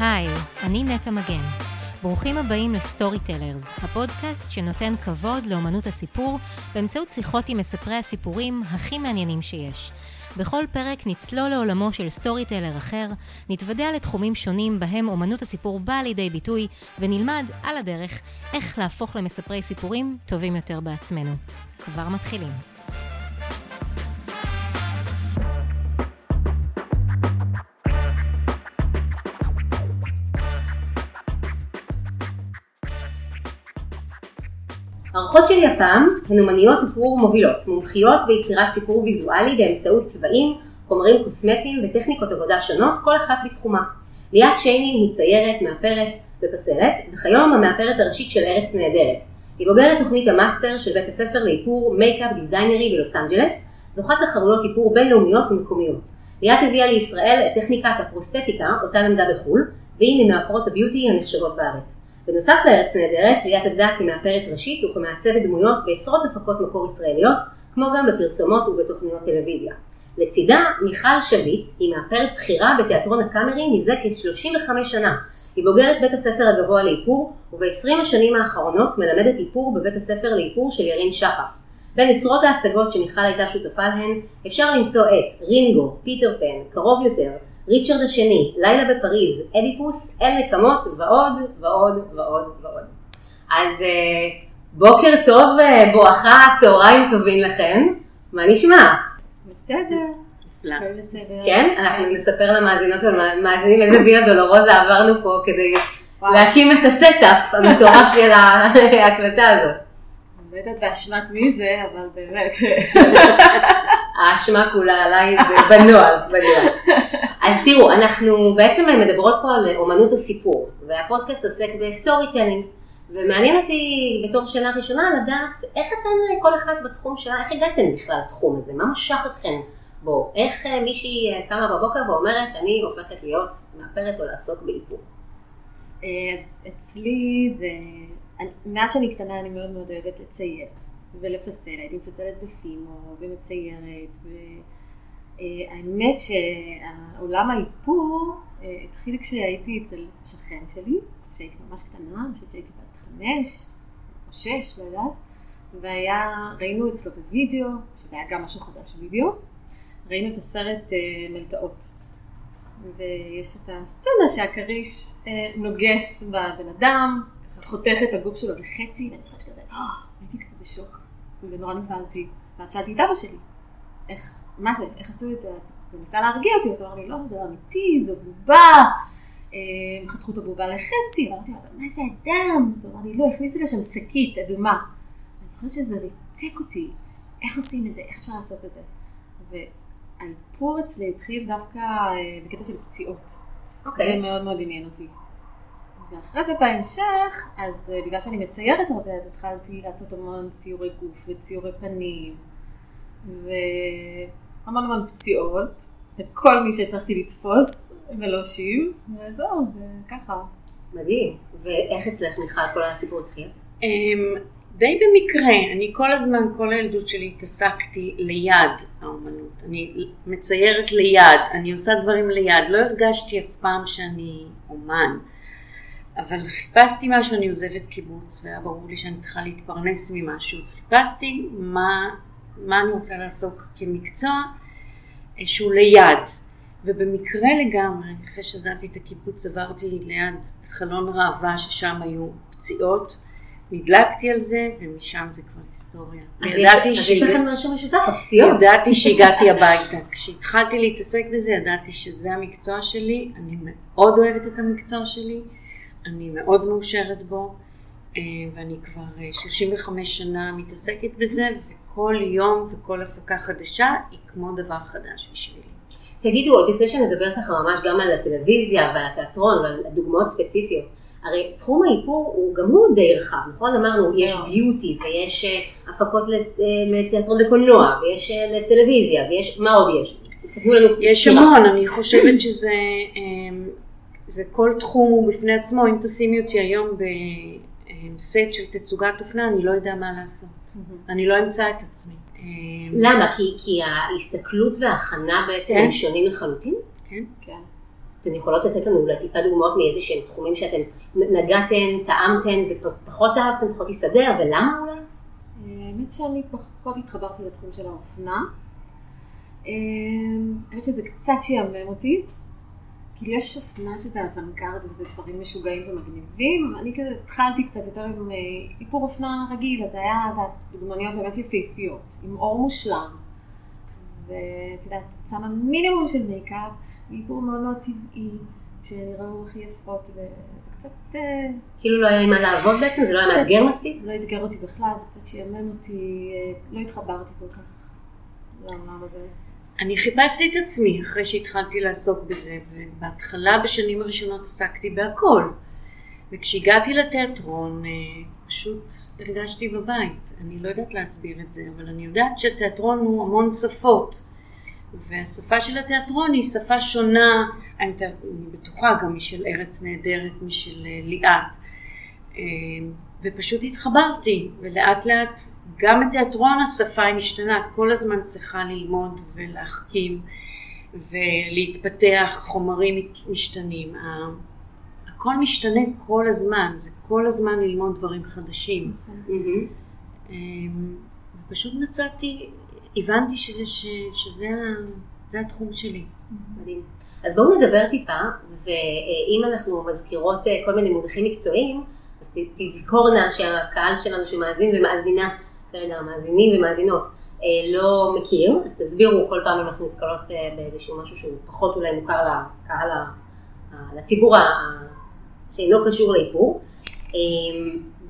היי, אני נטע מגן. ברוכים הבאים ל Storytellers, הפודקאסט שנותן כבוד לאמנות הסיפור באמצעות שיחות עם מספרי הסיפורים הכי מעניינים שיש. בכל פרק נצלול לעולמו של storyteller אחר, נתוודע לתחומים שונים בהם אומנות הסיפור באה לידי ביטוי, ונלמד על הדרך איך להפוך למספרי סיפורים טובים יותר בעצמנו. כבר מתחילים. האורחות שלי הפעם הן אומניות איפור מובילות, מומחיות ביצירת סיפור ויזואלי באמצעות צבעים, חומרים קוסמטיים וטכניקות עבודה שונות, כל אחת בתחומה. ליאת שיינין היא ציירת, מאפרת ופסלת, וכיום המאפרת הראשית של ארץ נהדרת. היא בוגרת תוכנית המאסטר של בית הספר לאיפור Make-up Designory בלוס אנג'לס, זוכת תחרויות איפור בינלאומיות ומקומיות. ליאת הביאה לישראל את טכניקת הפרוסטטיקה, אותה למדה בחו"ל, והיא ממאפרות ה beauty הנחשבות בארץ. בנוסף לארץ נהדרת, ליאת עבדה כמאפרת ראשית וכמעצבת דמויות בעשרות הפקות מקור ישראליות, כמו גם בפרסומות ובתוכניות טלוויזיה. לצידה, מיכל שביט היא מאפרת בכירה בתיאטרון הקאמרי מזה כ-35 שנה. היא בוגרת בית הספר הגבוה לאיפור, וב-20 השנים האחרונות מלמדת איפור בבית הספר לאיפור של ירין שחף. בין עשרות ההצגות שמיכל הייתה שותפה להן, אפשר למצוא את רינגו, פיטר פן, קרוב יותר, ריצ'רד השני, לילה בפריז, אדיפוס, אל נקמות ועוד ועוד ועוד ועוד. אז אה, בוקר טוב, בואכה צהריים טובים לכם, מה נשמע? בסדר. הכל בסדר. כן? אנחנו נספר למאזינות ולמאזינים איזה ויה דולורוזה עברנו פה כדי להקים את ה setup המטורף של ההקלטה הזאת. אני לא יודעת באשמת מי זה, אבל באמת. האשמה כולה עליי בנוהל, בנוהל. אז תראו, אנחנו בעצם מדברות פה על אומנות הסיפור, והפודקאסט עוסק ב storytelling, ומעניין אותי בתור שאלה ראשונה לדעת איך אתן כל אחת בתחום שלה, איך הגעתן בכלל לתחום הזה, מה משך אתכן בו, איך מישהי קמה בבוקר ואומרת אני הופכת להיות מאפרת או לעסוק באיפור. אז אצלי זה מאז שאני קטנה אני מאוד מאוד אוהבת לצייר ולפסל, הייתי מפסלת בפימו ומציירת והאמת שעולם האיפור אה, התחיל כשהייתי אצל שכן שלי, כשהייתי ממש קטנה, אני חושבת שהייתי בת חמש או שש, לא יודעת, והיה, ראינו אצלו בווידאו, שזה היה גם משהו חדש וידאו, ראינו את הסרט אה, מלטעות. ויש את הסצנה שהכריש אה, נוגס בבן אדם, חותך את הגוף שלו לחצי, ואני זוכרת שכזה, אה, הייתי כזה בשוק, ונורא נבהלתי. ואז שאלתי את אבא שלי, איך, מה זה, איך עשו את זה? אז זה ניסה להרגיע אותי, אז הוא אמר לי, לא, זה לא אמיתי, זו בובה. אה, חתכו את הבובה לחצי, אמרתי לו, אבל מה זה אדם? אז הוא אמר לי, לא, הכניסו לשם שקית אדומה. אני זוכרת שזה ריתק אותי, איך עושים את זה, איך אפשר לעשות את זה. והאיפור אצלי התחיל דווקא אה, בקטע של פציעות. אוקיי. זה מאוד מאוד עניין אותי. ואחרי זה בהמשך, אז אה, בגלל שאני מציירת הרבה, אז התחלתי לעשות המון ציורי גוף וציורי פנים, והמון המון פציעות, וכל מי שהצלחתי לתפוס ולהושיב, וזהו, וככה. מדהים. ואיך אצלך מיכל כל הסיפור התחיל? אמ, די במקרה, אני כל הזמן, כל הילדות שלי התעסקתי ליד האומנות. אני מציירת ליד, אני עושה דברים ליד. לא הרגשתי אף פעם שאני אומן. אבל חיפשתי משהו, אני עוזבת קיבוץ, והיה ברור לי שאני צריכה להתפרנס ממשהו, אז חיפשתי מה, מה אני רוצה לעסוק כמקצוע אה, שהוא ליד. ובמקרה לגמרי, אחרי שעזבתי את הקיבוץ, עברתי ליד חלון ראווה ששם היו פציעות, נדלקתי על זה, ומשם זה כבר היסטוריה. אז יש, יש לכם משהו משותף, הפציעות. ידעתי שהגעתי הביתה. כשהתחלתי להתעסק בזה, ידעתי שזה המקצוע שלי, אני מאוד אוהבת את המקצוע שלי. אני מאוד מאושרת בו, אה, ואני כבר 35 אה, שנה מתעסקת בזה, וכל יום וכל הפקה חדשה היא כמו דבר חדש בשבילי. תגידו, עוד לפני שנדבר ככה ממש גם על הטלוויזיה ועל התיאטרון ועל דוגמאות ספציפיות, הרי תחום האיפור הוא גם הוא די רחב, נכון? אמרנו, יש ביוטי ויש אה, הפקות לתיאטרון וקולנוע ויש לטלוויזיה ויש, מה עוד יש? יש המון, אני חושבת שזה זה כל תחום הוא בפני עצמו, אם תשימי אותי היום בסט של תצוגת אופנה, אני לא יודע מה לעשות. אני לא אמצא את עצמי. למה? כי, כי ההסתכלות וההכנה בעצם כן. הם שונים לחלוטין? כן. כן. אתן יכולות לתת לנו אולי טיפה דוגמאות מאיזה שהם תחומים שאתם נגעתן, טעמתן ופחות אהבתן, פחות הסתדר, ולמה אולי? האמת שאני פחות התחברתי לתחום של האופנה. האמת שזה קצת שיאמם אותי. כאילו יש אופנה שזה אוונגרד וזה דברים משוגעים ומגניבים, אני כזה התחלתי קצת יותר עם אה, איפור אופנה רגיל, אז היה דוגמניות באמת יפהפיות, עם אור מושלם. ואת יודעת, שמה מינימום של מייקאפ, איפור מאוד מאוד טבעי, שנראו הכי יפות, וזה קצת... אה, כאילו לא היה עם מה לעבוד בעצם? זה לא היה מאתגר מספיק? לא אתגר אותי בכלל, זה קצת שיאמן אותי, אה, לא התחברתי כל כך לעולם הזה. אני חיפשתי את עצמי אחרי שהתחלתי לעסוק בזה, ובהתחלה בשנים הראשונות עסקתי בהכל. וכשהגעתי לתיאטרון, אה, פשוט הרגשתי בבית. אני לא יודעת להסביר את זה, אבל אני יודעת שהתיאטרון הוא המון שפות. והשפה של התיאטרון היא שפה שונה, אני, אני בטוחה גם משל ארץ נהדרת, משל אה, ליאת. אה, ופשוט התחברתי, ולאט לאט גם בתיאטרון השפה היא משתנה, את כל הזמן צריכה ללמוד ולהחכים ולהתפתח, החומרים משתנים, הכל משתנה כל הזמן, זה כל הזמן ללמוד דברים חדשים. אמ, פשוט מצאתי, הבנתי שזה, שזה, שזה התחום שלי. מדהים. אז בואו נדבר טיפה, ואם אנחנו מזכירות אה, כל מיני מונחים מקצועיים, אז תזכורנה שהקהל שלנו שמאזין ומאזינה כרגע המאזינים ומאזינות אה, לא מכיר, אז תסבירו כל פעם אם אנחנו נתקלות אה, באיזשהו משהו שהוא פחות אולי מוכר לקהל, לציבור שאינו קשור לאיפור. אה,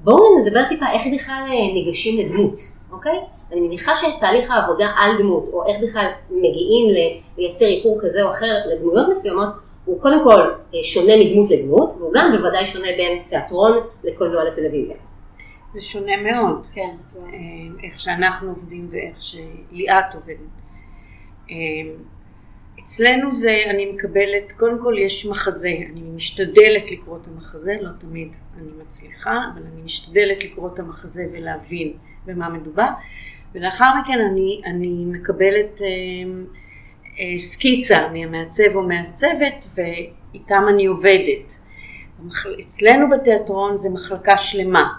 בואו נדבר טיפה איך בכלל ניגשים לדמות, אוקיי? אני מניחה שתהליך העבודה על דמות, או איך בכלל מגיעים לייצר איפור כזה או אחר לדמויות מסוימות, הוא קודם כל שונה מדמות לדמות, והוא גם בוודאי שונה בין תיאטרון לקולנוע לטלוויזיה. זה שונה מאוד. כן. אה, איך שאנחנו עובדים ואיך שליאת עובדת. אה, אצלנו זה, אני מקבלת, קודם כל יש מחזה, אני משתדלת לקרוא את המחזה, לא תמיד אני מצליחה, אבל אני משתדלת לקרוא את המחזה ולהבין במה מדובר, ולאחר מכן אני, אני מקבלת אה, אה, סקיצה מהמעצב או מהצוות, ואיתם אני עובדת. אצלנו בתיאטרון זה מחלקה שלמה,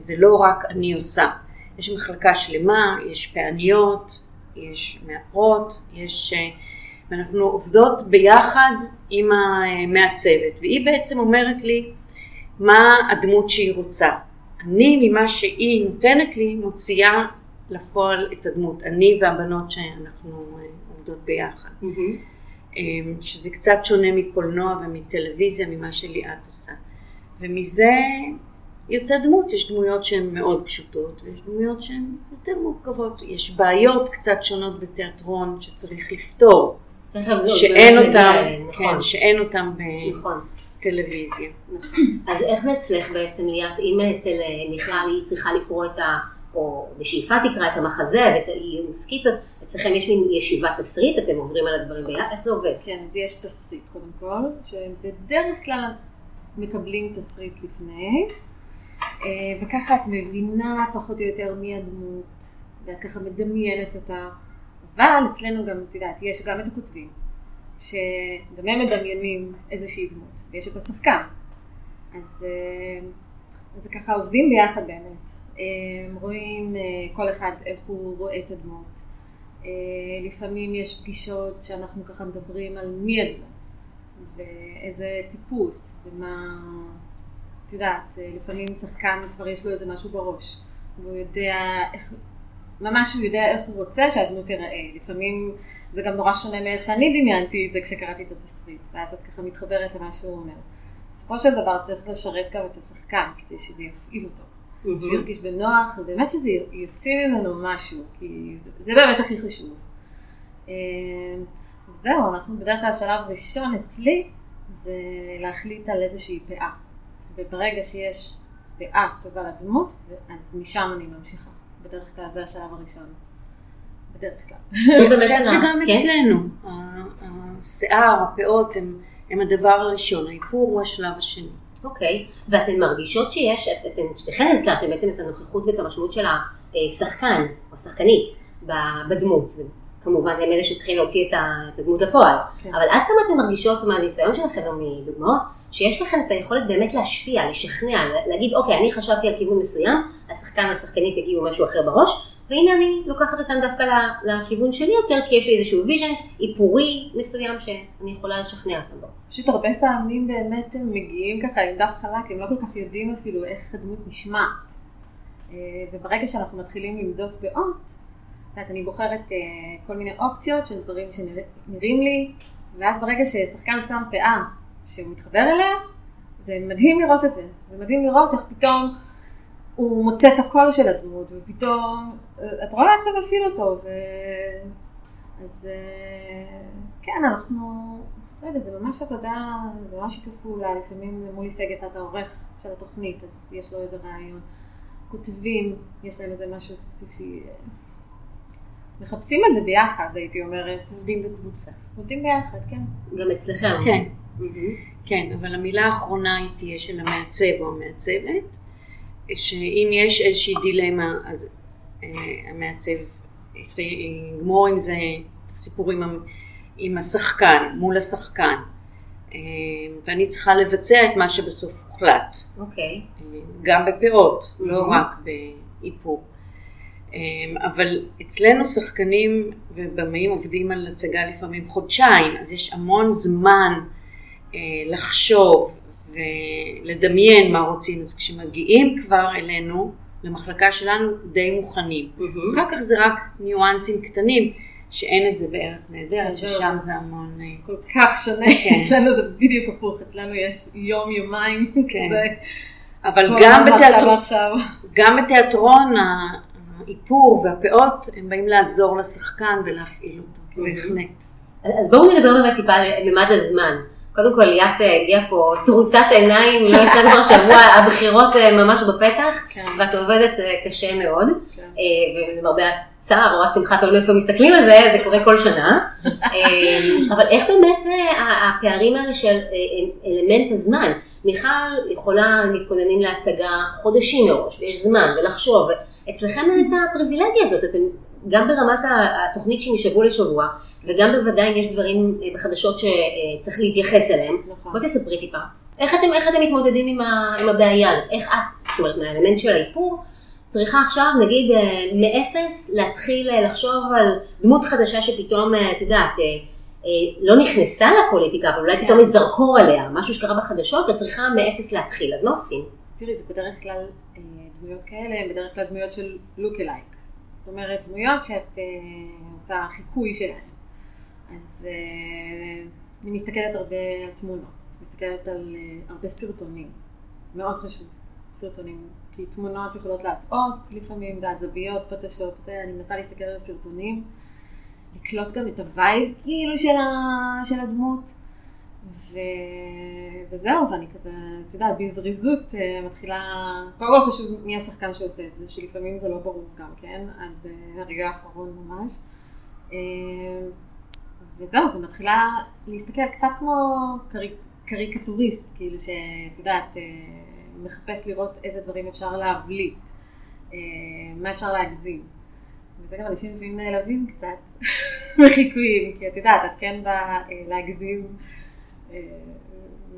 זה לא רק אני עושה. יש מחלקה שלמה, יש פעניות, יש מאפרות, יש... אה, ואנחנו עובדות ביחד עם המעצבת, והיא בעצם אומרת לי מה הדמות שהיא רוצה. אני ממה שהיא נותנת לי מוציאה לפועל את הדמות, אני והבנות שאנחנו אה, עובדות ביחד. Mm-hmm. שזה קצת שונה מקולנוע ומטלוויזיה ממה שליאת עושה. ומזה יוצא דמות, יש דמויות שהן מאוד פשוטות ויש דמויות שהן יותר מורכבות, יש בעיות קצת שונות בתיאטרון שצריך לפתור, שאין אותם, כן, נכון. שאין אותם נכון. בטלוויזיה. אז איך זה אצלך בעצם ליאת, אם אצל אה, מיכל היא צריכה לקרוא את ה... או בשאיפה תקרא את המחזה ויהיו סקיצות, אצלכם יש מין ישיבת תסריט, אתם עוברים על הדברים ביחד, איך זה עובד? כן, אז יש תסריט קודם כל, שבדרך כלל מקבלים תסריט לפני, וככה את מבינה פחות או יותר מי הדמות, ואת ככה מדמיינת אותה. אבל אצלנו גם, את יודעת, יש גם את הכותבים, שגם הם מדמיינים איזושהי דמות, ויש את השחקן. אז, אה, אז ככה עובדים ביחד באמת. אה, רואים כל אחד איך הוא רואה את הדמות. לפעמים יש פגישות שאנחנו ככה מדברים על מי הדמות, ואיזה טיפוס, ומה... את יודעת, אה, לפעמים שחקן כבר יש לו איזה משהו בראש, והוא יודע איך, ממש הוא יודע איך הוא רוצה שהדמות תיראה. לפעמים זה גם נורא שונה מאיך שאני דמיינתי את זה כשקראתי את התסריט, ואז את ככה מתחברת למה שהוא אומר. בסופו של דבר צריך לשרת גם את השחקן, כדי שזה יפעיל אותו. Mm-hmm. שירגיש בנוח, ובאמת שזה יוציא ממנו משהו, כי זה, זה באמת הכי חשוב. אה, זהו, אנחנו בדרך כלל שלב ראשון אצלי, זה להחליט על איזושהי פאה. וברגע שיש פאה טובה לדמות, אז משם אני ממשיכה. בדרך כלל זה השלב הראשון. בדרך כלל. אני חושבת שגם כן? אצלנו, השיער, הפאות הם הדבר הראשון, האיפור הוא השלב השני. אוקיי, ואתן מרגישות שיש, אתן שתיכן הזכרתם בעצם את הנוכחות ואת המשמעות של השחקן או השחקנית בדמות. כמובן הם אלה שצריכים להוציא את הדמות לפועל. כן. אבל עד כמה אתן מרגישות מהניסיון שלכם או מדוגמאות, שיש לכם את היכולת באמת להשפיע, לשכנע, להגיד אוקיי, אני חשבתי על כיוון מסוים, השחקן או השחקנית יגיעו משהו אחר בראש, והנה אני לוקחת אותם דווקא לכיוון שלי יותר, כי יש לי איזשהו vision איפורי מסוים שאני יכולה לשכנע אותם בו. פשוט הרבה פעמים באמת הם מגיעים ככה עם דף חלק, הם לא כל כך יודעים אפילו איך הדמות נשמעת. אה, וברגע שאנחנו מתחילים למדוד פאות, את יודעת, אני בוחרת אה, כל מיני אופציות של דברים שנראים לי, ואז ברגע ששחקן שם פאה שהוא מתחבר אליה, זה מדהים לראות את זה. זה מדהים לראות איך פתאום הוא מוצא את הקול של הדמות, ופתאום, אה, את רואה איך זה מפעיל אותו, ו... אז אה, כן, אנחנו, לא יודעת, זה ממש עבודה, זה ממש שיתוף פעולה, לפעמים מולי סגת את העורך של התוכנית, אז יש לו איזה רעיון. כותבים, יש להם איזה משהו ספציפי. מחפשים את זה ביחד, הייתי אומרת. עובדים בקבוצה. עובדים ביחד, כן. גם אצלכם. כן. כן, אבל המילה האחרונה היא תהיה של המעצב או המעצבת, שאם יש איזושהי דילמה, אז אה, המעצב יגמור עם זה את הסיפור עם, עם השחקן, מול השחקן, אה, ואני צריכה לבצע את מה שבסוף הוחלט, אוקיי. אה, גם בפאות, לא Mhm. רק באיפור. אה, אבל אצלנו שחקנים ובמאים עובדים על הצגה לפעמים חודשיים, אז יש המון זמן אה, לחשוב ולדמיין מה רוצים, אז כשמגיעים כבר אלינו, למחלקה שלנו, די מוכנים. מהמם. אחר כך זה רק ניואנסים קטנים, שאין את זה בארץ נהדרת, זהו, ששם זה- המון... אה, כל כך שונה, כן. אצלנו זה בדיוק הפוך, אצלנו יש יום, יומיים, כן. כזה. אבל גם בתיאטרון. גם בתיאטרון האיפור והפאות, הם באים לעזור לשחקן ולהפעיל אותו, כן. בהחלט. אז בואו נדבר באמת טיפה על ממד הזמן. קודם כל ליאת אה, הגיעה פה טרוטת עיניים, לא ישנה כבר שבוע, הבחירות אה, ממש בפתח, כן. ואת עובדת אה, קשה מאוד, כן. ולמרבה הצער או השמחה, תלוי מאיפה מסתכלים על זה, זה קורה כל שנה. אבל איך באמת הפערים האלה של אלמנט הזמן? מיכל יכולה, מתכוננים להצגה חודשים מראש, ויש זמן, ולחשוב, אצלכם אין את הפריבילגיה הזאת, אתם גם ברמת התוכנית שהיא משבוע לשבוע, וגם בוודאי אם יש דברים אה, בחדשות שצריך להתייחס אליהם. נכון. בוא תספרי טיפה. איך אתם, איך אתם מתמודדים עם, ה, עם הבעיה? איך את, זאת אומרת, מהאלמנט של האיפור, צריכה עכשיו, נגיד, אה, מאפס להתחיל אה, לחשוב על דמות חדשה שפתאום, אה, את יודעת, אה, אה, לא נכנסה לפוליטיקה, אבל אולי כן. פתאום יש זרקור עליה, משהו שקרה בחדשות, את צריכה מאפס להתחיל, אז מה עושים? תראי, זה בדרך כלל אה, דמויות כאלה, הן בדרך כלל דמויות של לוק אלייק. זאת אומרת, דמויות שאת אה, עושה חיקוי שלהן. אז אה, אני מסתכלת הרבה על תמונות, מסתכלת על אה, הרבה סרטונים. מאוד חשוב, סרטונים. כי תמונות יכולות להטעות, לפעמים, דעת זוויות, פוטושופ, אני מנסה להסתכל על הסרטונים, לקלוט גם את ה vibe, כאילו, של, ה, של הדמות. ו... וזהו, ואני כזה, את יודעת, בזריזות אה, מתחילה, קודם כל חשוב מי השחקן שעושה את זה, שלפעמים זה לא ברור גם כן, עד אה, הרגע האחרון ממש. אה, וזהו, ומתחילה להסתכל קצת כמו קריק, קריקטוריסט, כאילו שאת יודעת, מחפש לראות איזה דברים אפשר להבליט, מה אפשר להגזים. וזה גם אנשים לפעמים נעלבים קצת מחיקויים, כי את יודעת, את כן באה אה, להגזים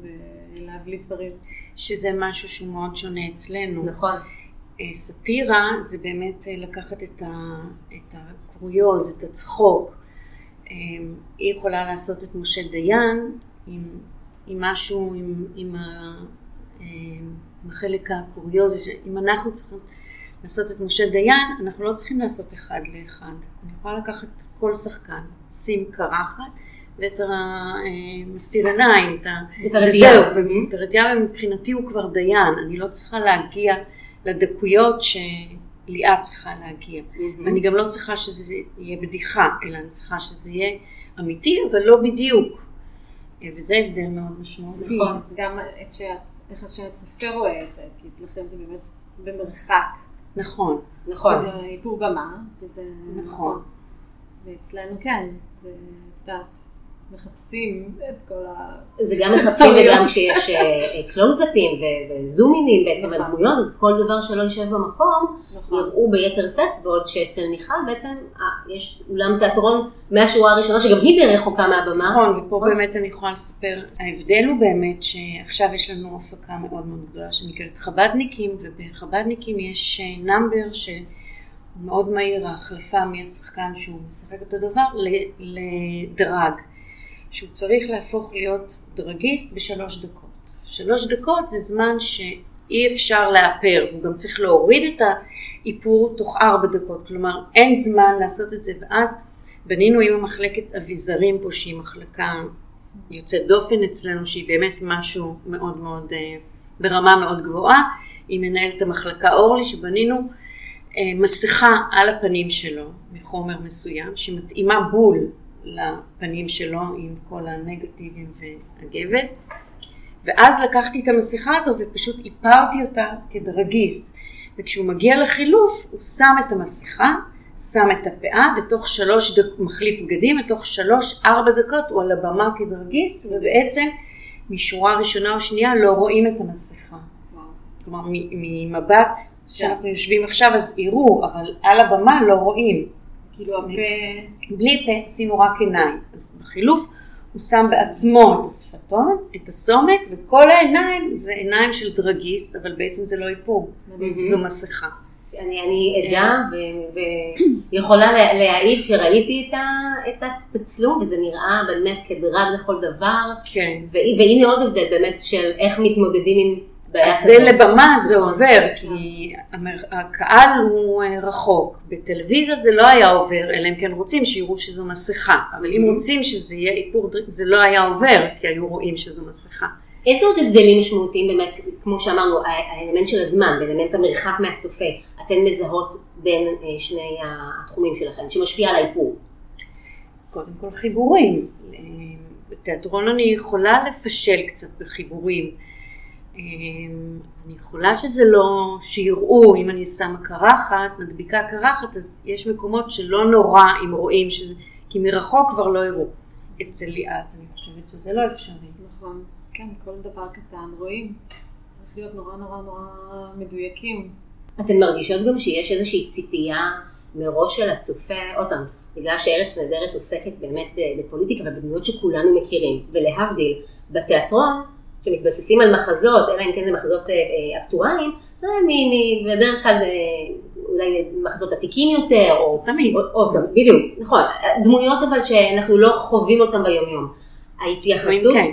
ולהבליט דברים. שזה משהו שהוא מאוד שונה אצלנו. נכון. אה, סאטירה זה באמת אה, לקחת את, ה, את הקוריוז, את הצחוק. אה, היא יכולה לעשות את משה דיין עם, עם משהו, עם, עם, ה, אה, עם החלק הקוריוזי, אם אנחנו צריכים לעשות את משה דיין, אנחנו לא צריכים לעשות אחד לאחד. אני יכולה לקחת כל שחקן, שים קרחת ואת המסתיר עיניים, את הרתיעה. וזהו, ואת הרתיעה ומבחינתי הוא כבר דיין, אני לא צריכה להגיע לדקויות שליאת צריכה להגיע. ואני גם לא צריכה שזה יהיה בדיחה, אלא אני צריכה שזה יהיה אמיתי, אבל לא בדיוק. אה, וזה הבדל מאוד משמעותי. נכון. גם איך שהצ- איך שהצופה רואה את זה, כי אצלכם זה באמת במרחק. נכון, נכון. זה איפור במה, וזה נכון. ואצלנו כן, זה, את יודעת, מחפשים את כל ה... זה גם מחפשים וגם כשיש קלוזאפים וזומינים בעצם על נכון. דמויות, אז כל דבר שלא יישב במקום, נכון. יראו ביתר סט, בעוד שאצל מיכל בעצם אה, יש אולם תיאטרון מהשורה הראשונה, שגם היא די רחוקה מהבמה. נכון, ופה באמת אני יכולה לספר, ההבדל הוא באמת שעכשיו יש לנו הפקה מאוד מאוד גדולה שנקראת חבדניקים, ובחבדניקים יש נאמבר שהוא מאוד מהיר, ההחלפה מהשחקן שהוא משחק אותו דבר ל- לדרג, שהוא צריך להפוך להיות דרגיסט בשלוש דקות. שלוש דקות זה זמן שאי אפשר לאפר, הוא גם צריך להוריד את האיפור תוך ארבע דקות, כלומר אין זמן לעשות את זה, ואז בנינו עם מחלקת אביזרים פה שהיא מחלקה יוצאת דופן אצלנו, שהיא באמת משהו מאוד מאוד, אה, ברמה מאוד גבוהה. היא מנהלת המחלקה אורלי, שבנינו אה, מסכה על הפנים שלו מחומר מסוים, שמתאימה בול לפנים שלו עם כל הנגטיבים והגבס. ואז לקחתי את המסכה הזו ופשוט איפרתי אותה כדרגיסט. וכשהוא מגיע לחילוף, הוא שם את המסכה, שם את הפאה, ותוך שלוש דקות, מחליף בגדים, ותוך שלוש, ארבע דקות הוא על הבמה כדרגיסט, ובעצם משורה ראשונה או שנייה לא רואים את המסכה. כלומר, ממבט שאנחנו יושבים עכשיו אז יראו, אבל על הבמה לא רואים. כאילו הפה... בלי פה, עשינו רק עיניים. אז בחילוף הוא שם בעצמו את השפתון, את הסומק, וכל העיניים זה עיניים של דרגיסט, אבל בעצם זה לא איפור. זו מסכה. אני, אני עדה ו- ויכולה לה- להעיד שראיתי את, התצלום וזה נראה באמת כדרג לכל דבר כן. והנה עוד הבדל באמת של איך מתמודדים עם אז זה לבמה זה נכון. עובר, כי הקהל הוא אה, רחוק. בטלוויזיה זה לא היה עובר, אלא אם כן רוצים שיראו שזו מסכה. אבל אם רוצים שזה יהיה איפור זה לא היה עובר, כי היו רואים שזו מסכה. איזה עוד הבדלים משמעותיים באמת, כמו שאמרנו, האלמנט של הזמן ואלמנט המרחק מהצופה, אתן מזהות בין אה, שני התחומים שלכם, שמשפיע על האיפור. קודם כל חיבורים. אה, בתיאטרון אני יכולה לפשל קצת בחיבורים. אה, אני יכולה שזה לא, שיראו, אם אני שמה קרחת, מדביקה קרחת, אז יש מקומות שלא נורא אם רואים שזה, כי מרחוק כבר לא יראו. אצל ליאת אני חושבת שזה לא אפשרי. נכון. כן, כל דבר קטן רואים. צריך להיות נורא נורא נורא מדויקים. אתן מרגישות גם שיש איזושהי ציפייה מראש של הצופה, עוד פעם, בגלל שארץ נהדרת עוסקת באמת ב- בפוליטיקה ובדמויות שכולנו מכירים, ולהבדיל, בתיאטרון, שמתבססים על מחזות, אלא אם כן זה מחזות אה, אה, אקטואליים, זה בדרך כלל אה, אולי מחזות עתיקים יותר, או... תמיד. או, או, תמיד, בדיוק, נכון, דמויות אבל שאנחנו לא חווים אותן ביומיום. ההתייחסות, כן.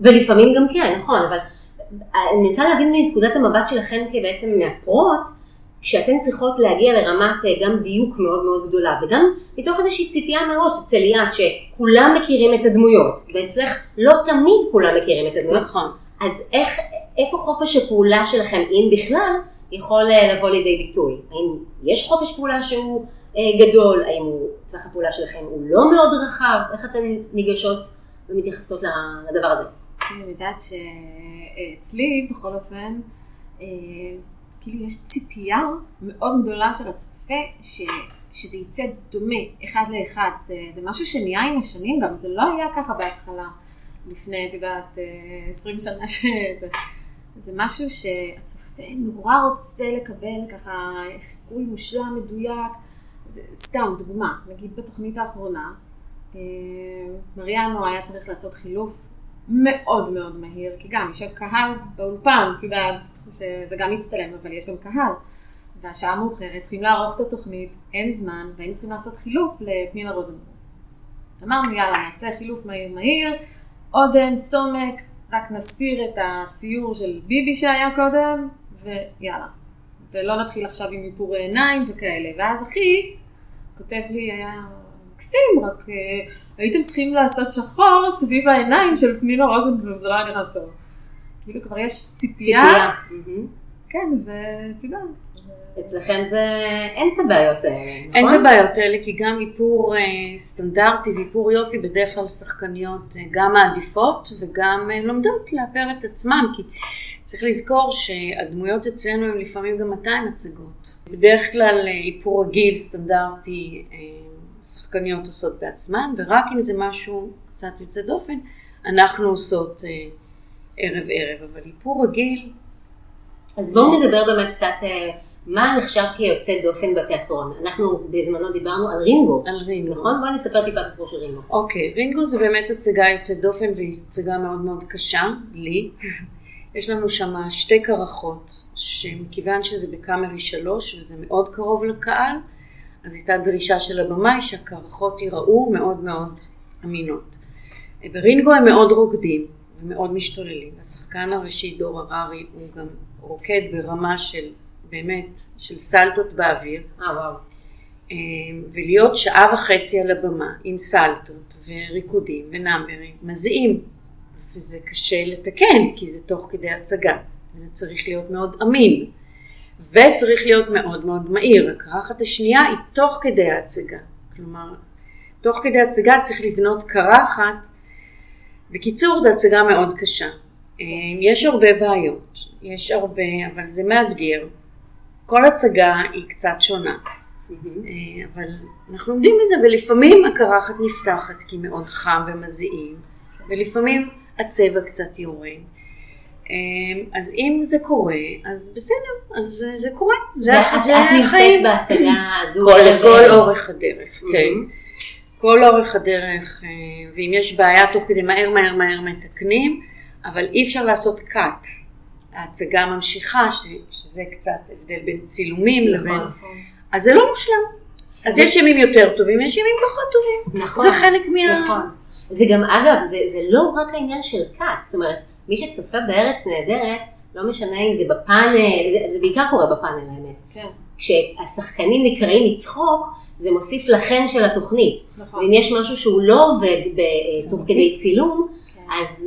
ולפעמים גם כן, נכון, אבל אני מנסה להבין מנקודת המבט שלכם כבעצם מהפרוט, כשאתן צריכות להגיע לרמת אה, גם דיוק מאוד מאוד גדולה, וגם מתוך איזושהי ציפייה מראש אצל ליאת, שכולם מכירים את הדמויות, ואצלך לא תמיד כולם מכירים את הדמויות, נכון. אז איך, איפה חופש הפעולה שלכם, אם בכלל, יכול אה, לבוא לידי ביטוי? האם יש חופש פעולה שהוא אה, גדול? האם הוא, טווח הפעולה שלכם הוא לא מאוד רחב? איך אתן ניגשות ומתייחסות לדבר הזה? אני יודעת שאצלי, בכל אופן, אה, כאילו יש ציפייה מאוד גדולה של הצופה ש, שזה יצא דומה, אחד לאחד. זה, זה משהו שנהיה עם השנים גם, זה לא היה ככה בהתחלה, לפני, את יודעת, אה, 20 שנה שזה. זה משהו שהצופה נורא רוצה לקבל ככה חיקוי מושלם, מדויק. זה, סתם, דוגמה, נגיד בתוכנית האחרונה, אה, מריאנו היה צריך לעשות חילוף מאוד מאוד מהיר, כי גם יושב קהל באולפן, את יודעת, שזה גם מצטלם, אבל יש גם קהל. והשעה מאוחרת, צריכים לערוך את התוכנית, אין זמן, והיינו צריכים לעשות חילוף לפנינה רוזנבורג. אמרנו, יאללה, נעשה חילוף מהיר מהיר, אודם, סומק, רק נסיר את הציור של ביבי שהיה קודם, ויאללה. ולא נתחיל עכשיו עם איפורי עיניים וכאלה. ואז אחי כותב לי, היה מקסים, רק אה, הייתם צריכים לעשות שחור סביב העיניים של פנינה רוזנבלום, זה לא היה נראה טוב. כאילו כבר יש ציפייה, ציפייה. כן, ואת יודעת. אצלכם זה, אין את הבעיות האלה, אין נכון? את הבעיות האלה, כי גם איפור אה, סטנדרטי ואיפור יופי, בדרך כלל שחקניות אה, גם מעדיפות וגם אה, לומדות לאפר את עצמן, כי צריך לזכור שהדמויות אצלנו הן לפעמים גם 200 הצגות. בדרך כלל איפור רגיל, סטנדרטי, שחקניות עושות בעצמן, ורק אם זה משהו קצת יוצא דופן, אנחנו עושות אה, ערב ערב, אבל איפור רגיל, אז בואו נדבר באמת קצת אה, מה נחשב כיוצא דופן בתיאטרון. אנחנו בזמנו דיברנו על רינגו. על רינגו. נכון? בואי נספר טיפה את הסיפור של רינגו. אוקיי, רינגו זה באמת הצגה יוצאת דופן והיא הצגה מאוד מאוד קשה, לי. יש לנו שם שתי קרחות, שמכיוון שזה בקאמרי שלוש וזה מאוד קרוב לקהל, אז הייתה דרישה של הבמאי שהקרחות ייראו מאוד מאוד אמינות. ברינגו הם מאוד רוקדים ומאוד משתוללים. השחקן הראשי דור הררי הוא גם רוקד ברמה של באמת, של סלטות באוויר. אה, וואו. אה, ולהיות שעה וחצי על הבמה עם סלטות וריקודים ונאמברים מזיעים. וזה קשה לתקן, כי זה תוך כדי הצגה. וזה צריך להיות מאוד אמין. וצריך להיות מאוד מאוד מהיר. הקרחת השנייה היא תוך כדי ההצגה. כלומר, תוך כדי הצגה צריך לבנות קרחת. בקיצור, זו הצגה מאוד קשה. אה, יש הרבה בעיות, יש הרבה, אבל זה מאתגר. כל הצגה היא קצת שונה. אה, אבל אנחנו עומדים בזה, ולפעמים הקרחת נפתחת כי מאוד חם ומזיעים, ולפעמים הצבע קצת יורד. אה, אז אם זה קורה, אז בסדר, אז זה קורה. זה, זה את נמצאת החיים. בהצגה הזו. כל. אורך הדרך, כן. כל אורך הדרך, אה, ואם יש בעיה תוך כדי מהר מהר מהר מתקנים, אבל אי אפשר לעשות cut. ההצגה ממשיכה, ש, שזה קצת הבדל בין צילומים לבין... נכון. אז זה לא מושלם. אז יש ימים יותר טובים, יש ימים פחות טובים. נכון. זה חלק מה... נכון. זה גם, אגב, זה, זה לא רק העניין של כת, זאת אומרת, מי שצופה בארץ נהדרת, לא משנה אם זה בפאנל, זה, זה בעיקר קורה בפאנל האמת. כן, כשהשחקנים נקראים מצחוק, זה מוסיף לחן של התוכנית. נכון. ואם יש משהו שהוא לא עובד ב- תוך כדי צילום, כן. אז,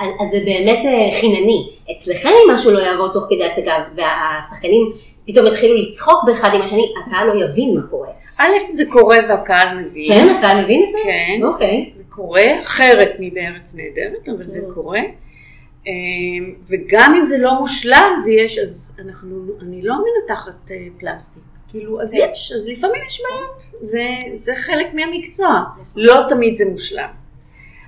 אז, אז זה באמת אה, חינני. אצלכם אם משהו לא יעבור תוך כדי הצגה, והשחקנים פתאום יתחילו לצחוק באחד עם השני, הקהל לא יבין מה קורה. א', זה קורה והקהל מבין. כן, הקהל מבין את זה? כן. אוקיי. זה קורה, אחרת מבארץ נהדרת, אבל זה Mm. קורה. אמ, וגם אם זה לא מושלם ויש, אז אנחנו, אני לא מנתחת אה, פלסטיק. כאילו, אז כן. יש, אז לפעמים יש בעיות. זה, זה חלק מהמקצוע. לא תמיד זה מושלם.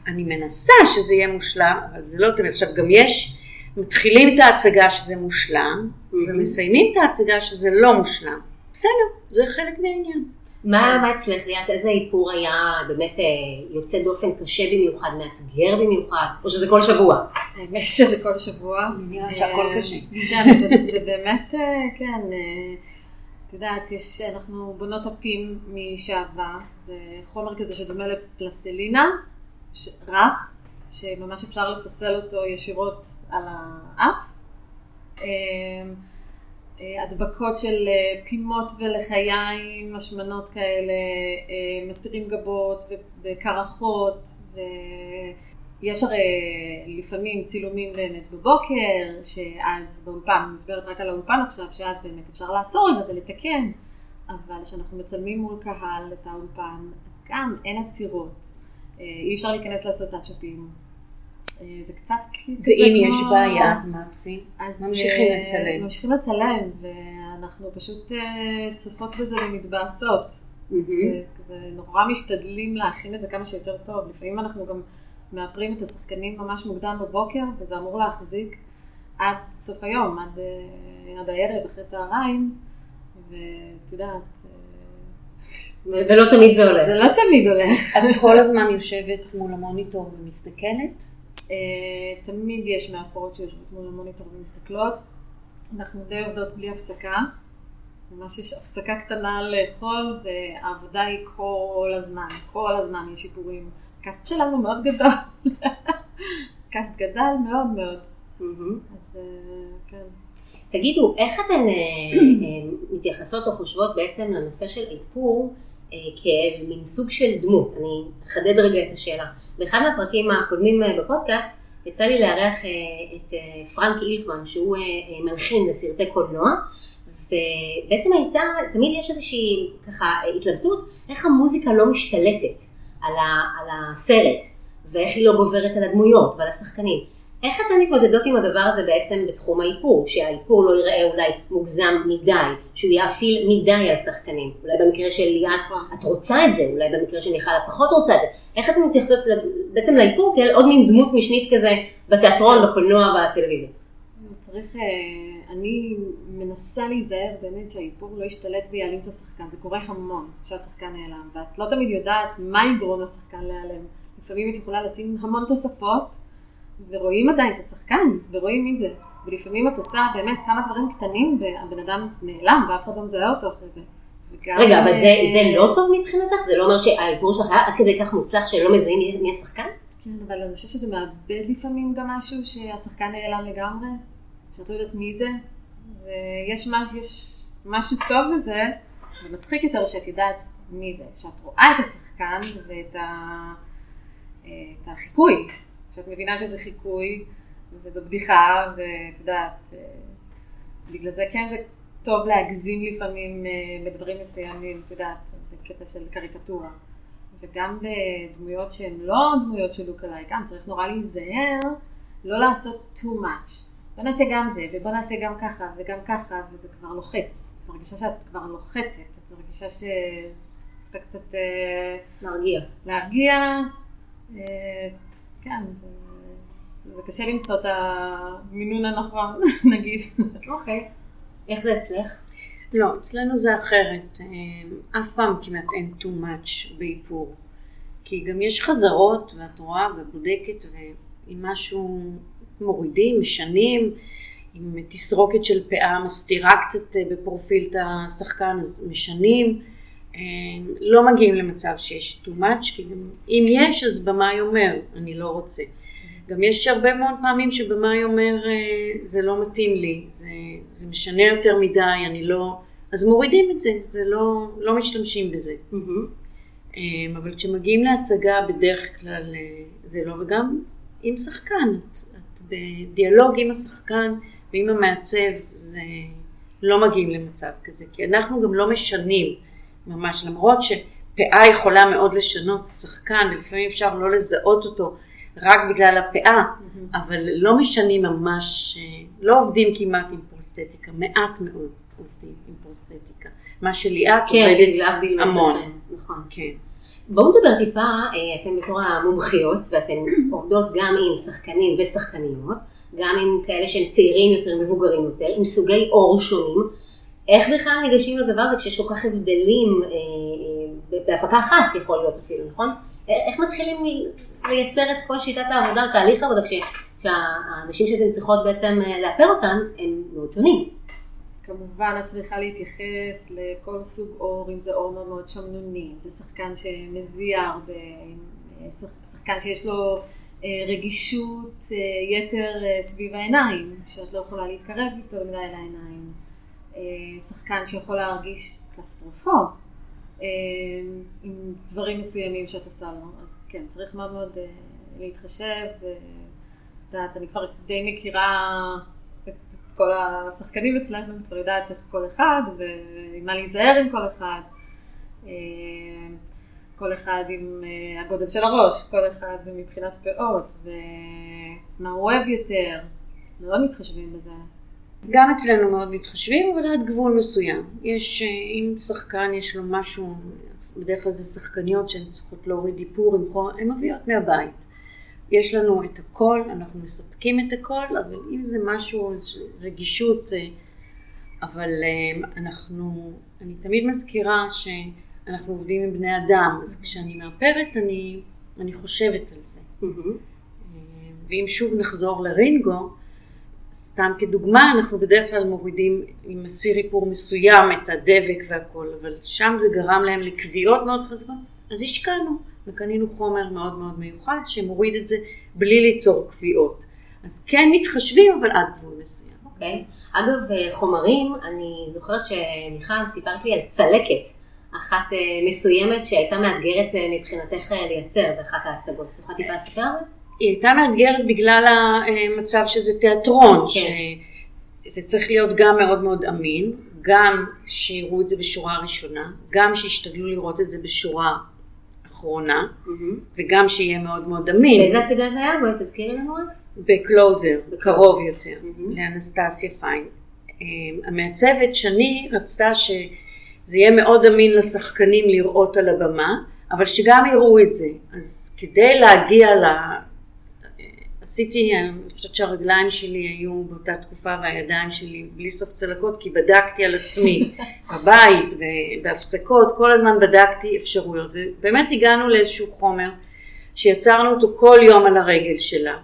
אני מנסה שזה יהיה מושלם, אבל זה לא תמיד. עכשיו, גם יש, מתחילים את ההצגה שזה מושלם, ומסיימים את ההצגה שזה לא מושלם. בסדר, זה חלק מהעניין. מה, מה אצלך ליאת, איזה איפור היה באמת אה, יוצא דופן קשה במיוחד, מאתגר במיוחד, או שזה כל שבוע? האמת שזה כל שבוע. נראה שהכל אה, קשה. כן, זה, זה באמת, אה, כן, אה, יודעת, יש, אנחנו בונות אפים משעווה, זה חומר כזה שדומה לפלסטלינה, ש- רך, שממש אפשר לפסל אותו ישירות על האף. אה, אה, הדבקות של אה, פימות ולחיים, השמנות כאלה, אה, מסתירים גבות וקרחות, ויש הרי לפעמים צילומים באמת בבוקר, שאז באולפן, אני מדברת רק על האולפן עכשיו, שאז באמת אפשר לעצור רגע ולתקן, אבל כשאנחנו מצלמים מול קהל את האולפן, אז גם אין עצירות, אה, אי אפשר להיכנס לעשות טאצ'אפים. אה, זה קצת כזה ואם יש כמו- בעיה, אז מה עושים? ממשיכים אה, לצלם. ממשיכים לצלם, ואנחנו פשוט אה, צופות בזה ומתבאסות. זה כזה נורא משתדלים להכין את זה כמה שיותר טוב. לפעמים אנחנו גם מאפרים את השחקנים ממש מוקדם בבוקר, וזה אמור להחזיק עד סוף היום, עד, אה, עד הערב, אחרי צהריים, ואת יודעת, אה, ולא תמיד זה הולך. זה לא תמיד הולך. את כל הזמן יושבת מול המוניטור ומסתכלת? אה, תמיד יש מאפרות שיושבות מול המוניטור ומסתכלות. אנחנו די עובדות בלי הפסקה. ממש יש הפסקה קטנה לאכול, והעבודה היא כל הזמן, כל הזמן יש שיפורים. הקאסט שלנו מאוד גדול. קאסט גדל מאוד מאוד. מהמם. אז אה, כן. תגידו, איך אתן אה, אה, מתייחסות או חושבות בעצם לנושא של איפור כאל מין סוג של דמות? אני אחדד רגע את השאלה. באחד מהפרקים הקודמים בפודקאסט יצא לי לארח את פרנק אילפמן, שהוא מלחין לסרטי קולנוע, ובעצם הייתה, תמיד יש איזושהי ככה התלבטות, איך המוזיקה לא משתלטת על, ה, על הסרט, ואיך היא לא גוברת על הדמויות ועל השחקנים. איך אתן מתמודדות עם הדבר הזה בעצם בתחום האיפור? שהאיפור לא ייראה אולי מוגזם מדי, שהוא יאפיל מדי על שחקנים. אולי במקרה של ליאת את רוצה את זה, אולי במקרה של מיכל את פחות רוצה את זה. איך אתן מתייחסות בעצם לאיפור כאל עוד מין דמות משנית כזה בתיאטרון, בקולנוע, בטלוויזיה? צריך, אה, אני מנסה להיזהר באמת שהאיפור לא ישתלט ויעלים את השחקן, זה קורה המון שהשחקן נעלם, ואת לא תמיד יודעת מה יגרום לשחקן להיעלם. לפעמים את יכולה לשים המון תוספות, ורואים עדיין את השחקן, ורואים מי זה. ולפעמים את עושה באמת כמה דברים קטנים, והבן אדם נעלם, ואף אחד לא מזהה אותו אחרי זה. וגם, רגע, אבל זה, אה, זה לא טוב מבחינתך? זה לא אומר שהאיפור שלך היה עד כדי כך מוצלח שלא מזהים מי השחקן? כן, אבל אני חושבת שזה מאבד לפעמים גם משהו שהשחקן נעלם לגמרי. שאת לא יודעת מי זה, ויש מש, יש משהו טוב בזה, ומצחיק יותר שאת יודעת מי זה, שאת רואה את השחקן ואת ה, את החיקוי, שאת מבינה שזה חיקוי, וזו בדיחה, ואת יודעת, בגלל זה כן זה טוב להגזים לפעמים אה, בדברים מסוימים, את יודעת, בקטע של קריקטורה. וגם בדמויות שהן לא דמויות של לוק-אלייק, גם צריך נורא להיזהר לא לעשות too much. בוא נעשה גם זה, ובוא נעשה גם ככה, וגם ככה, וזה כבר לוחץ. את מרגישה שאת כבר לוחצת, את מרגישה שצריכה קצת... אה, להרגיע. להרגיע, אה, כן, זה, זה קשה למצוא את המינון הנכון, נגיד. אוקיי. איך זה אצלך? לא, אצלנו זה אחרת. אה, אף פעם כמעט אין too much באיפור. כי גם יש חזרות, ואת רואה ובודקת, ואם משהו מורידים, משנים, עם תסרוקת של פאה מסתירה קצת אה, בפרופיל את השחקן, אז משנים. אה, לא מגיעים למצב שיש too much, כי גם אם יש, אז במאי אומר, אני לא רוצה. גם יש הרבה מאוד פעמים שבמאי אומר, אה, זה לא מתאים לי, זה, זה משנה יותר מדי, אני לא... אז מורידים את זה, זה לא, לא משתמשים בזה. Mm-hmm. אבל כשמגיעים להצגה, בדרך כלל זה לא, וגם עם שחקן, בדיאלוג עם השחקן ועם המעצב, זה לא מגיעים למצב כזה, כי אנחנו גם לא משנים ממש, למרות שפאה יכולה מאוד לשנות שחקן, ולפעמים אפשר לא לזהות אותו רק בגלל הפאה, mm-hmm. אבל לא משנים ממש, לא עובדים כמעט עם פרוסטטיקה, מעט מאוד עובדים עם פרוסטטיקה. מה שליאת כן, עובדת המון. נכון. כן. בואו נדבר טיפה, אה, אתן בתור המומחיות, ואתן עובדות גם עם שחקנים ושחקניות, גם עם כאלה שהם צעירים יותר, מבוגרים יותר, עם סוגי עור שונים. איך בכלל ניגשים לדבר הזה כשיש כל כך הבדלים אה, אה, בהפקה אחת יכול להיות אפילו, נכון? איך מתחילים לייצר את כל שיטת העבודה, תהליך העבודה, כשהאנשים שאתן צריכות בעצם לאפר אותם הם מאוד שונים. כמובן את צריכה להתייחס לכל סוג אור, אם זה אור מאוד מאוד שמנוני, אם זה שחקן שמזיע הרבה, שחקן שיש לו אה, רגישות אה, יתר אה, סביב העיניים, שאת לא יכולה להתקרב איתו למדי אל העיניים, שחקן שיכול להרגיש קלסטרופוב, עם דברים מסוימים שאת עושה לו, אז כן, צריך מאוד מאוד להתחשב, ואת יודעת, אני כבר די מכירה כל השחקנים אצלנו, כבר יודעת איך כל אחד, ועם מה להיזהר עם כל אחד. אה, כל אחד עם אה, הגודל של הראש, כל אחד מבחינת פאות, ומה הוא אוהב יותר. מאוד מתחשבים בזה. גם אצלנו מאוד מתחשבים, אבל עד גבול מסוים. יש, אה, אם שחקן יש לו משהו, בדרך כלל זה שחקניות שהן צריכות להוריד איפור, הן מביאות מהבית. יש לנו את הכל, אנחנו מספקים את הכל, אבל אם זה משהו, רגישות, אה, אבל אה, אנחנו, אני תמיד מזכירה שאנחנו עובדים עם בני אדם, אז כשאני מאפרת אני, אני חושבת על זה. Mm-hmm. ואם שוב נחזור לרינגו, סתם כדוגמה, אנחנו בדרך כלל מורידים עם מסיר איפור מסוים את הדבק והכל, אבל שם זה גרם להם לקביעות מאוד חזקות, אז השקענו. וקנינו חומר מאוד מאוד מיוחד שמוריד את זה בלי ליצור קביעות. אז כן מתחשבים, אבל עד גבול מסוים. אוקיי. Okay. אגב, אה, חומרים, אני זוכרת שמיכל סיפרת לי על צלקת אחת אה, מסוימת שהייתה מאתגרת אה, מבחינתך לייצר באחת ההצגות. את יכולה טיפה לספר על זה? היא הייתה מאתגרת בגלל המצב שזה תיאטרון, okay. כן. שזה צריך להיות גם מאוד מאוד אמין, גם שיראו את זה בשורה ראשונה, גם שישתדלו לראות את זה בשורה אחרונה, mm-hmm. וגם שיהיה מאוד מאוד אמין. באיזה הצגה זה היה? בואי תזכירי לנו רק. בקלוזר, קרוב יותר. לאנסטסיה פיין. אמ, המעצבת שני רצתה שזה יהיה מאוד אמין לשחקנים לראות על הבמה, אבל שגם יראו את זה. אז כדי להגיע. עשיתי, אני חושבת שהרגליים שלי היו באותה תקופה והידיים שלי בלי סוף צלקות, כי בדקתי על עצמי בבית ובהפסקות, כל הזמן בדקתי אפשרויות. ובאמת הגענו לאיזשהו חומר שיצרנו אותו כל יום על הרגל שלה.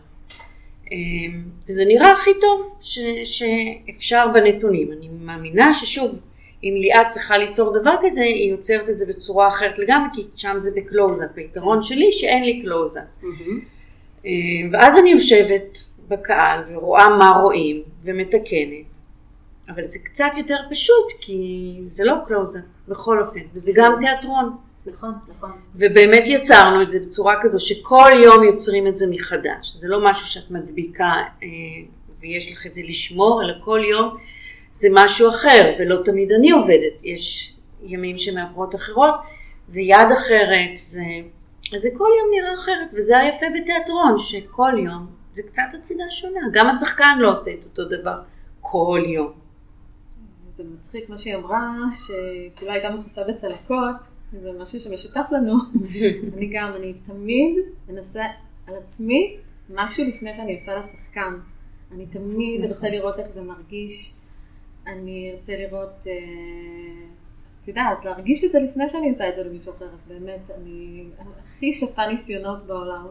אמ, וזה נראה הכי טוב ש, שאפשר בנתונים. אני מאמינה ששוב, אם ליאת צריכה ליצור דבר כזה, היא יוצרת את זה בצורה אחרת לגמרי, כי שם זה בקלוזאפ. היתרון שלי שאין לי קלוזאפ. מהמם. אה, ואז אני יושבת בקהל ורואה מה רואים ומתקנת. אבל זה קצת יותר פשוט, כי זה לא קלוזאפ, בכל אופן, וזה גם תיאטרון. נכון, נכון. ובאמת יצרנו את זה בצורה כזו שכל יום יוצרים את זה מחדש. זה לא משהו שאת מדביקה אה, ויש לך את זה לשמור, אלא כל יום זה משהו אחר, ולא תמיד אני עובדת. יש ימים שמאפרות אחרות, זה יד אחרת, זה... אז זה כל יום נראה אחרת, וזה היפה בתיאטרון, שכל יום זה קצת הצגה שונה. גם השחקן לא עושה את אותו דבר כל יום. זה מצחיק מה שהיא אמרה, שכאילו הייתה מכוסה בצלקות, זה משהו שמשותף לנו. אני גם, אני תמיד מנסה על עצמי משהו לפני שאני עושה לשחקן. אני תמיד נכון. רוצה לראות איך זה מרגיש. אני ארצה לראות, אה, את יודעת, להרגיש את זה לפני שאני עושה את זה למישהו אחר, אז באמת, אני הכי שפה ניסיונות בעולם.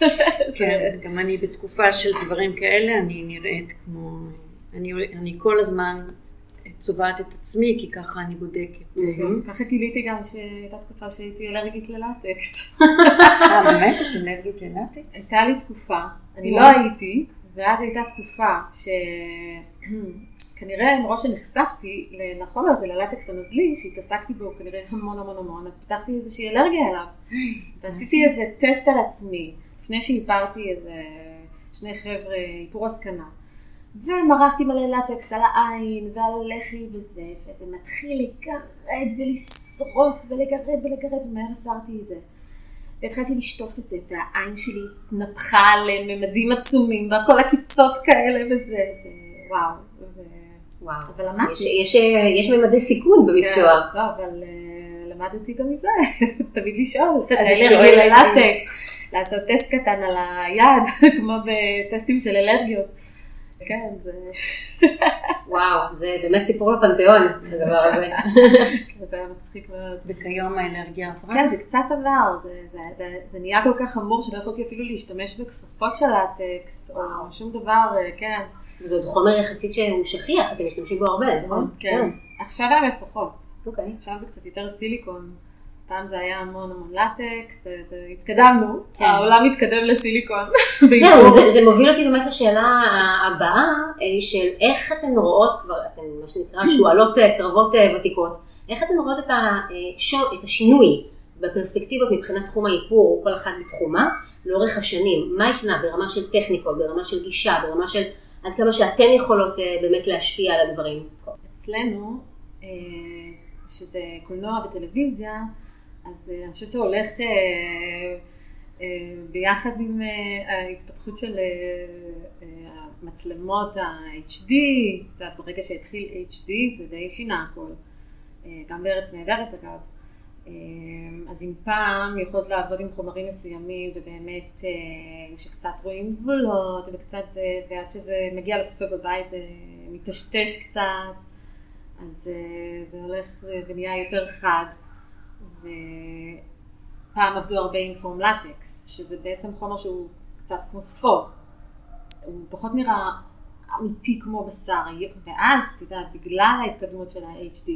כן, גם אני בתקופה של דברים כאלה, אני נראית כמו... אני, אני כל הזמן צובעת את עצמי, כי ככה אני בודקת. מהמם. ככה גיליתי גם שהייתה תקופה שהייתי אלרגית ללטקס. אה, באמת? את אלרגית ללטקס? הייתה לי תקופה, אני לא. הייתי, ואז הייתה תקופה שכנראה מרוב שנחשפתי לחומר הזה, ללטקס הנוזלי, שהתעסקתי בו כנראה המון המון המון, אז פיתחתי איזושהי אלרגיה אליו. ועשיתי איזה טסט על עצמי, לפני שאיפרתי איזה שני חבר'ה איפור הזקנה. ומרחתי מלא לטקס על העין ועל הלחי וזה, וזה מתחיל לגרד ולשרוף ולגרד ולגרד, ומהר הסרתי את זה. והתחלתי לשטוף את זה, והעין שלי התנפחה לממדים עצומים, והכל עקיצות כאלה וזה, וואו. ו... וואו. אבל למדתי. יש, יש, יש ממדי סיכון במקצוע. כן, לא, אבל אה, למדתי גם מזה, תמיד לשאול. אז את שואלת- ללטקס, לעשות טסט קטן על היד, כמו בטסטים של אלרגיות. כן, זה וואו, זה באמת סיפור לפנתיאון, הדבר הזה. זה היה מצחיק מאוד. וכיום האלרגיה עברה? כן, זה קצת עבר, זה, זה, זה, זה נהיה כל כך חמור שלא יכולתי אפילו להשתמש בכפפות של לטקס, או שום דבר, אה, כן. זה עוד חומר יחסית שהוא שכיח, אתם משתמשים בו הרבה, נכון? כן. עכשיו האמת פחות. אוקיי. עכשיו זה קצת יותר סיליקון. פעם זה היה המון המון לטקס, זה, התקדמנו, כן. העולם מתקדם לסיליקון. זהו. זה, זה מוביל אותי באמת לשאלה הבאה, אה, של איך אתן רואות כבר, אתן מה שנקרא שועלות אה, קרבות אה, ותיקות, איך אתן רואות את, ה, אה, שו- את השינוי בפרספקטיבות מבחינת תחום האיפור, כל אחת בתחומה, לאורך השנים? מה השתנה ברמה של טכניקות, ברמה של גישה, ברמה של עד כמה שאתן יכולות באמת להשפיע על הדברים? אצלנו, שזה קולנוע וטלוויזיה, אז אה, אני חושבת שהולך אה, אה, ביחד עם ההתפתחות של המצלמות ה-HD, ברגע שהתחיל HD זה די שינה הכל, גם בארץ נהדרת אגב. אז אם פעם יכולת לעבוד עם חומרים מסוימים ובאמת שקצת רואים גבולות וקצת זה, ועד שזה מגיע לצופה בבית זה מטשטש קצת, אז זה הולך ונהיה יותר חד. ופעם עבדו הרבה עם פורם לטקס, שזה בעצם חומר שהוא קצת כמו ספוג. הוא פחות נראה אמיתי כמו בשר, ואז, את יודעת, בגלל ההתקדמות של ה-HD,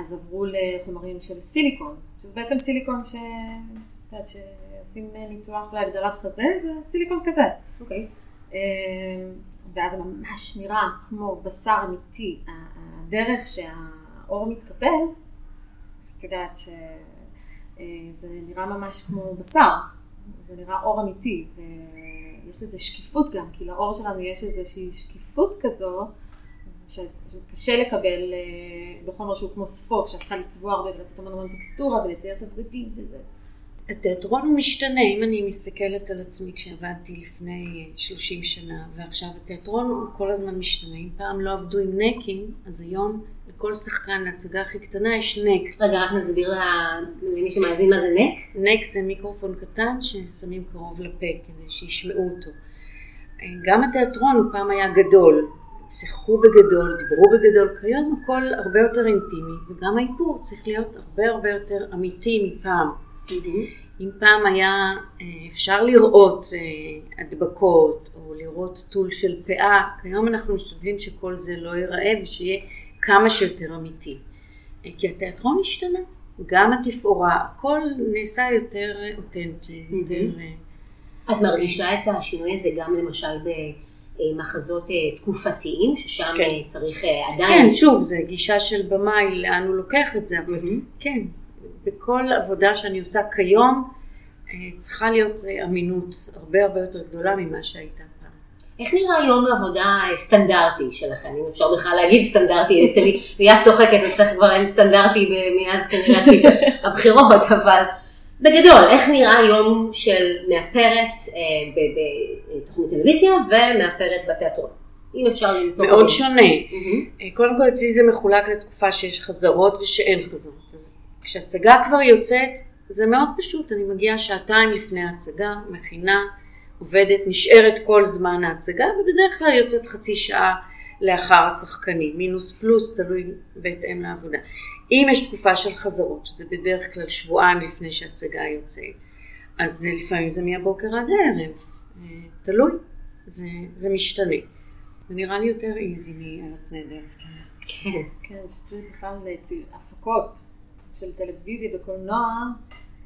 אז עברו לחומרים של סיליקון, שזה בעצם סיליקון ש... את יודעת, שעושים ניתוח להגדלת חזה, זה סיליקון כזה. אוקיי. אמ, ואז זה ממש נראה כמו בשר אמיתי. הדרך שהאור מתקפל, שאת יודעת שזה נראה ממש כמו בשר, זה נראה אור אמיתי, ויש לזה שקיפות גם, כי לאור שלנו יש איזושהי שקיפות כזו, שקשה לקבל אה, בחומר שהוא כמו ספוג, שאת צריכה לצבוע הרבה ולעשות המון המון טקסטורה ולצייר את הוורידים וזה. התיאטרון הוא משתנה, אם אני מסתכלת על עצמי כשעבדתי לפני 30 שנה, ועכשיו התיאטרון הוא כל הזמן משתנה. אם פעם לא עבדו עם נקים, אז היום לכל שחקן, להצגה הכי קטנה, יש נק. רגע, רק נסביר למי שמאזין מה זה נק. נק זה מיקרופון קטן ששמים קרוב לפה כדי שישמעו אותו. גם התיאטרון הוא פעם היה גדול, שיחקו בגדול, דיברו בגדול, כיום הכל הרבה יותר אינטימי, וגם האיפור צריך להיות הרבה הרבה יותר אמיתי מפעם. אם פעם היה אה, אפשר לראות אה, הדבקות או לראות טול של פאה, כיום אנחנו משתדלים שכל זה לא ייראה ושיהיה כמה שיותר אמיתי. אה, כי התיאטרון השתנה, גם התפאורה, הכל נעשה יותר אותנטי, יותר... את מרגישה את השינוי הזה גם למשל במחזות תקופתיים, ששם כן. צריך עדיין... כן, שוב, זו גישה של במאי, לאן הוא לוקח את זה, אבל כן, בכל עבודה שאני עושה כיום אה, צריכה להיות אה, אמינות הרבה הרבה יותר גדולה ממה שהייתה. איך נראה יום עבודה סטנדרטי שלכם, אם אפשר בכלל להגיד סטנדרטי, אצלי ליד צוחקת, אצלך כבר אין סטנדרטי מאז כנראה הבחירות, אבל בגדול, איך נראה יום של מאפרת אה, בתוכנית טלוויזיה ומאפרת בתיאטרון? אם אפשר למצוא... מאוד שונה. Mm-hmm. קודם כל אצלי זה מחולק לתקופה שיש חזרות ושאין חזרות. אז כשהצגה כבר יוצאת, זה מאוד פשוט, אני מגיעה שעתיים לפני ההצגה, מכינה, עובדת, נשארת כל זמן ההצגה, ובדרך כלל יוצאת חצי שעה לאחר השחקנים, מינוס פלוס, תלוי בהתאם לעבודה. אם יש תקופה של חזרות, שזה בדרך כלל שבועיים לפני שההצגה יוצאת, אז לפעמים זה מהבוקר עד הערב, אה, תלוי, זה, זה משתנה. זה נראה לי יותר איזי מארץ נהדרת. כן, כן, שזה בכלל זה הפקות. של טלוויזיה וקולנוע,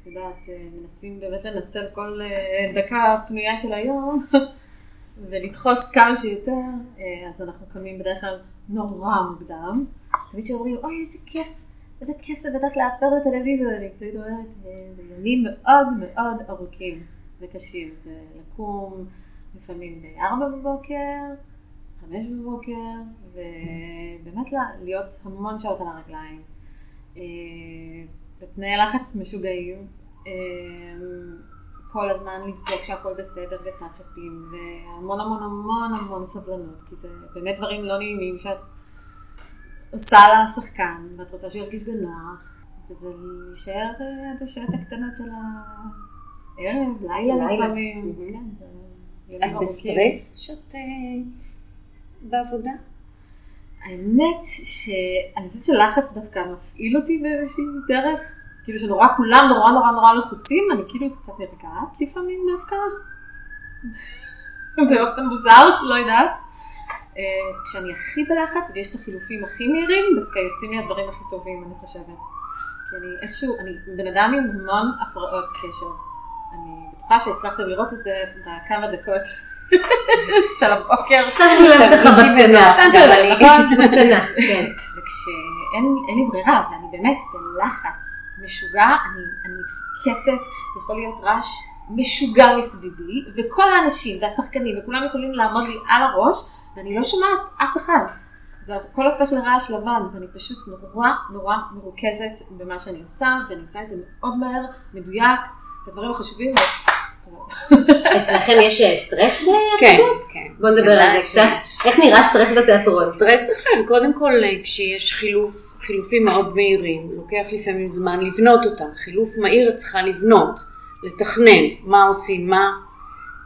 את יודעת, אה, מנסים באמת לנצל כל אה, דקה פנויה של היום ולדחוס כמה שיותר, אה, אז אנחנו קמים בדרך כלל נורא מוקדם. תמיד שאומרים, אוי, איזה כיף, איזה כיף זה בטח לאפר בטלוויזיה, ואני תמיד אומרת, זה ימים מאוד מאוד ארוכים וקשים. זה לקום לפעמים ב-4 בבוקר, 5 בבוקר, ובאמת להיות המון שעות על הרגליים. אה, בתנאי לחץ משוגעים, אה, כל הזמן לבדוק שהכל בסדר וטאצ'אפים והמון המון המון המון סבלנות כי זה באמת דברים לא נעימים שאת עושה לשחקן ואת רוצה שהוא ירגיש בנוח וזה להישאר אה, עד השעות הקטנות של הערב, לילה לפעמים. כן, את בסטרס שאת בעבודה? האמת שאני חושבת שלחץ דווקא מפעיל אותי באיזושהי דרך, כאילו שנורא כולם נורא נורא נורא לחוצים, אני כאילו קצת נרגעת לפעמים דווקא, באופן מוזר, לא יודעת. אה, כשאני הכי בלחץ ויש את החילופים הכי מהירים, דווקא יוצאים לי הדברים הכי טובים, אני חושבת. כי אני איכשהו, אני בן אדם עם המון הפרעות קשר. אני בטוחה שהצלחתם לראות את זה בכמה דקות של הבוקר. שמתי לב ככה בקטנה. שמתי לב, נכון? בקטנה, כן. וכשאין לי ברירה, ואני באמת בלחץ משוגע, אני מתפקסת, יכול להיות רעש משוגע מסביבי, וכל האנשים והשחקנים וכולם יכולים לעמוד לי על הראש, ואני לא שומעת אף אחד. זה הכל הופך לרעש לבן, ואני פשוט נורא נורא מרוכזת במה שאני עושה, ואני עושה את זה מאוד מהר, מדויק, את הדברים החשובים, אצלכם יש אה, סטרס כן, כן. בוא נדבר על זה קצת. איך נראה סטרס בתיאטרון? סטרס אחר, קודם כל אה, כשיש חילוף, חילופים מאוד מהירים, לוקח לפעמים זמן לבנות אותם. חילוף מהיר את צריכה לבנות, לתכנן מה עושים, מה,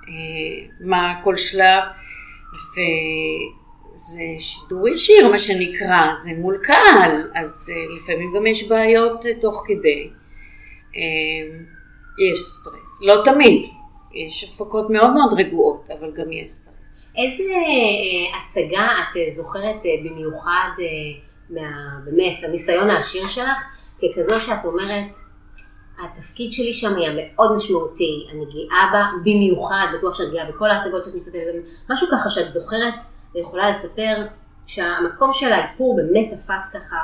אה, מה כל שלב, וזה שידור ישיר מה שנקרא, זה מול קהל, אז לפעמים גם יש בעיות תוך כדי. יש סטרס, לא תמיד, יש הפקות מאוד מאוד רגועות, אבל גם יש סטרס. איזה אה, הצגה את אה, זוכרת אה, במיוחד מה, באמת, הניסיון העשיר שלך, ככזו שאת אומרת, התפקיד שלי שם היה מאוד משמעותי, אני גאה בה במיוחד, בטוח שאת גאה בכל ההצגות שאת משתתפת, משהו ככה שאת זוכרת ויכולה לספר שהמקום של האיפור באמת תפס ככה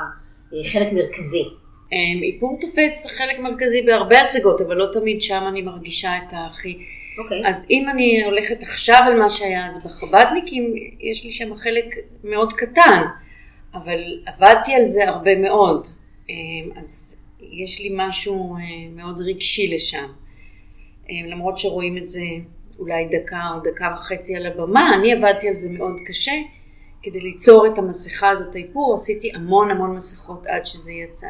חלק מרכזי. אמ, איפור תופס חלק מרכזי בהרבה הצגות, אבל לא תמיד שם אני מרגישה את הכי... Okay. אוקיי. אז אם אני הולכת עכשיו על מה שהיה אז בחבדניקים, יש לי שם חלק מאוד קטן, אבל עבדתי על זה הרבה מאוד. אמ, אז יש לי משהו אה, מאוד רגשי לשם. אה, למרות שרואים את זה אולי דקה או דקה וחצי על הבמה, אני עבדתי על זה מאוד קשה כדי ליצור את המסכה הזאת, האיפור, עשיתי המון המון מסכות עד שזה יצא.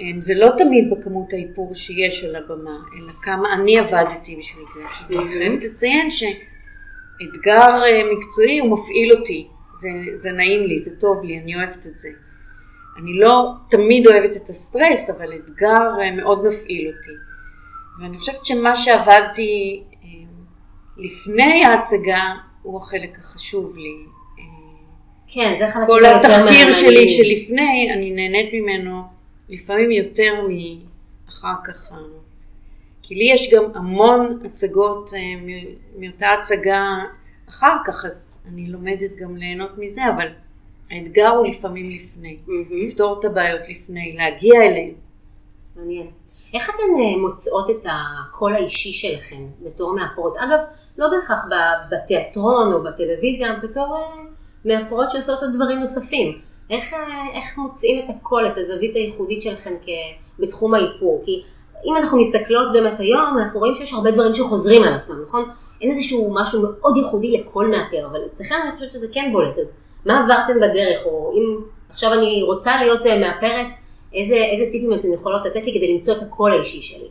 אה, זה לא תמיד בכמות האיפור שיש על הבמה, אלא כמה אני עבדתי בשביל זה. אני חייבת לציין שאתגר מקצועי הוא מפעיל אותי, זה, זה נעים לי, זה טוב לי, אני אוהבת את זה. אני לא תמיד אוהבת את הסטרס, אבל אתגר אה, מאוד מפעיל אותי. ואני חושבת שמה שעבדתי אה, לפני ההצגה הוא החלק החשוב לי. אה, כן, זה חלק כל התחקיר שלי שלפני, אני נהנית ממנו לפעמים יותר מאחר כך. כי לי יש גם המון הצגות מאותה הצגה אחר כך, אז אני לומדת גם ליהנות מזה, אבל האתגר הוא לפעמים לפני, לפתור את הבעיות לפני, להגיע אליהם. מעניין. איך אתן אה, מוצאות את הקול האישי שלכם בתור מאפרות? אגב, לא בהכרח בתיאטרון או בטלוויזיה, בתור אה, מאפרות שעושות עוד דברים נוספים. איך, איך מוצאים את הקול, את הזווית הייחודית שלכם בתחום האיפור? כי אם אנחנו מסתכלות באמת היום, אנחנו רואים שיש הרבה דברים שחוזרים על עצמם, נכון? אין איזשהו משהו מאוד ייחודי לכל מאפר, אבל אצלכם אני חושבת שזה כן בולט. אז מה עברתם בדרך, או אם עכשיו אני רוצה להיות אה, מאפרת, איזה, איזה טיפים אתן יכולות לתת לי כדי למצוא את הקול האישי שלי?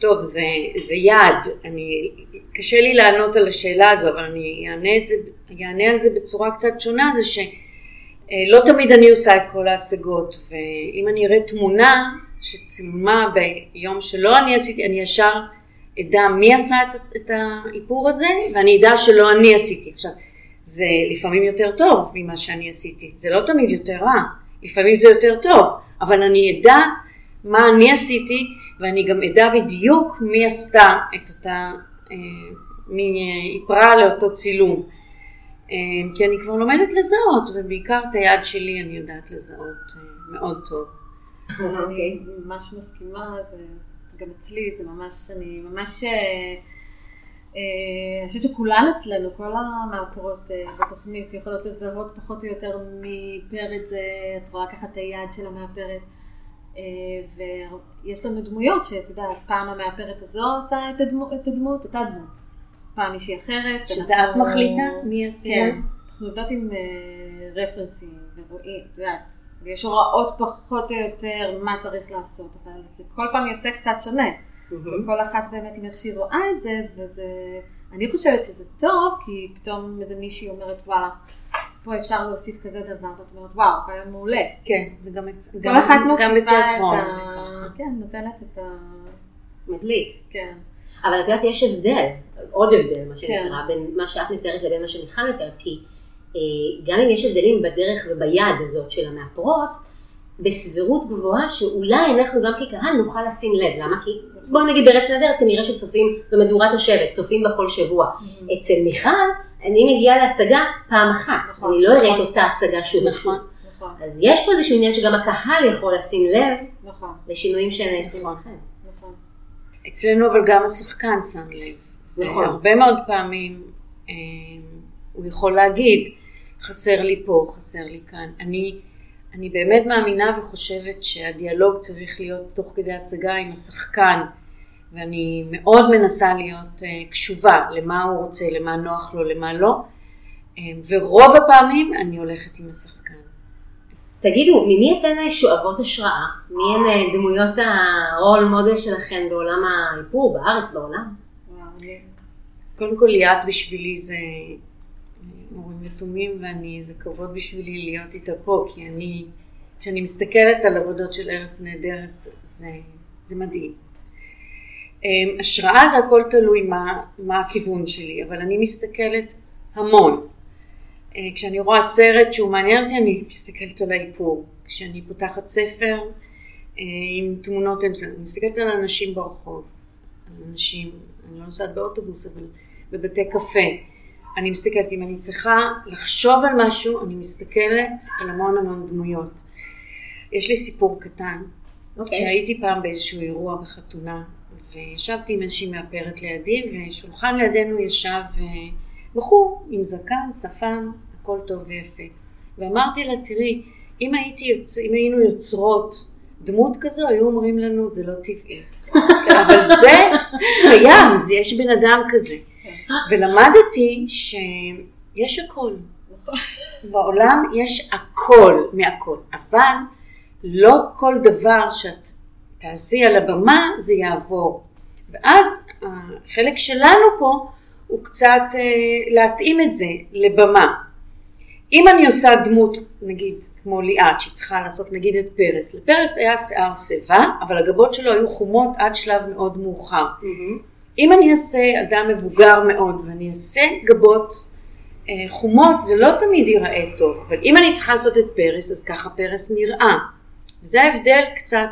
טוב, זה, זה יעד. אני, קשה לי לענות על השאלה הזו, אבל אני אענה, זה, אענה על זה בצורה קצת שונה, זה שלא אה, תמיד אני עושה את כל ההצגות, ואם אני אראה תמונה שצילמה ביום שלא אני עשיתי, אני ישר אדע מי עשה את, את האיפור הזה, ואני אדע שלא אני עשיתי. עכשיו, זה לפעמים יותר טוב ממה שאני עשיתי, זה לא תמיד יותר רע, לפעמים זה יותר טוב, אבל אני אדע מה אני עשיתי, ואני גם אדע בדיוק מי עשתה את אותה, אה, מי איפרה לאותו צילום. אה, כי אני כבר לומדת לזהות, ובעיקר את היד שלי אני יודעת לזהות אה, מאוד טוב. אני ממש מסכימה, זה גם אצלי, זה ממש, אני ממש, אה, אה, אני חושבת שכולן אצלנו, כל המאפרות אה, בתוכנית יכולות לזהות פחות או יותר את זה, את רואה ככה את היד של המאפרת. ויש לנו דמויות שאת יודעת, פעם המאפרת הזו עושה את הדמות, אותה דמות. פעם מישהי אחרת. שזה את מחליטה? מי עושה? כן, אנחנו עובדות עם רפרנסים. ורואים, את יודעת, ויש הוראות פחות או יותר מה צריך לעשות, אבל זה כל פעם יוצא קצת שונה. וכל אחת באמת עם איך שהיא רואה את זה, וזה... אני חושבת שזה טוב, כי פתאום איזה מישהי אומרת, וואלה, פה אפשר להוסיף כזה דבר, ואת אומרת, וואו, פעם מעולה. כן, וגם כל אחת מוסיפה את ה... כן, נותנת את ה... מדליק. כן. אבל את יודעת, יש הבדל, עוד הבדל, מה שנקרא, כן. בין מה שאת מתארת לבין מה שמיכל מתארת, כי אה, גם אם יש הבדלים בדרך וביד הזאת של המאפרות, בסבירות גבוהה שאולי אנחנו גם כקהל נוכל לשים לב, למה? כי בואו נגיד בארץ נהדרת כנראה שצופים, זו מדורת השבט, צופים בה כל שבוע. Mm-hmm. אצל מיכל, אני מגיעה להצגה פעם אחת, נכון, אני לא אראה את אותה הצגה שוב. נכון. נכון. אז יש פה איזשהו עניין שגם הקהל יכול לשים לב נכון. לשינויים שנעשים נכון. נכון. אצלנו אבל גם השחקן שם לב. נכון. הרבה מאוד פעמים אה, הוא יכול להגיד, חסר לי פה, חסר לי כאן. אני, אני באמת מאמינה וחושבת שהדיאלוג צריך להיות תוך כדי הצגה עם השחקן, ואני מאוד מנסה להיות uh, קשובה למה הוא רוצה, למה נוח לו, למה לא, um, ורוב הפעמים אני הולכת עם השחקן. תגידו, ממי אתן שואבות השראה? מי הן אה, דמויות הרול מודל שלכם בעולם האיפור, בארץ, בעולם? קודם כל ליאת בשבילי זה מורים יתומים ואני, זה כבוד בשבילי להיות איתה פה, כי אני, כשאני מסתכלת על עבודות של ארץ נהדרת, זה, זה מדהים. אמ, השראה זה הכל תלוי מה, מה הכיוון שלי, אבל אני מסתכלת המון. אה, כשאני רואה סרט שהוא מעניין אותי, אני מסתכלת על האיפור. כשאני פותחת ספר אה, עם תמונות, אני מסתכלת על אנשים ברחוב, על אנשים, אני לא נוסעת באוטובוס, אבל בבתי קפה. אני מסתכלת, אם אני צריכה לחשוב על משהו, אני מסתכלת על המון המון דמויות. יש לי סיפור קטן, okay. אוקיי. שהייתי פעם באיזשהו אירוע בחתונה, וישבתי עם איזושהי מאפרת לידי, ושולחן לידינו ישב אה, בחור עם זקן, שפם, הכל טוב ויפה. ואמרתי לה, תראי, אם, הייתי, אם היינו יוצרות דמות כזו, היו אומרים לנו, זה לא טבעי. אבל זה קיים, זה יש בן אדם כזה. ולמדתי שיש הכל. בעולם יש הכל מהכל, אבל לא כל דבר שאת תעשי על הבמה זה יעבור. ואז החלק שלנו פה הוא קצת אה, להתאים את זה לבמה. אם אני עושה דמות, נגיד, כמו ליאת, שהיא צריכה לעשות נגיד את פרס, לפרס היה שיער שיבה, אבל הגבות שלו היו חומות עד שלב מאוד מאוחר. Mm-hmm. אם אני אעשה אדם מבוגר מאוד ואני אעשה גבות אה, חומות, זה לא תמיד ייראה טוב, אבל אם אני צריכה לעשות את פרס, אז ככה פרס נראה. זה ההבדל קצת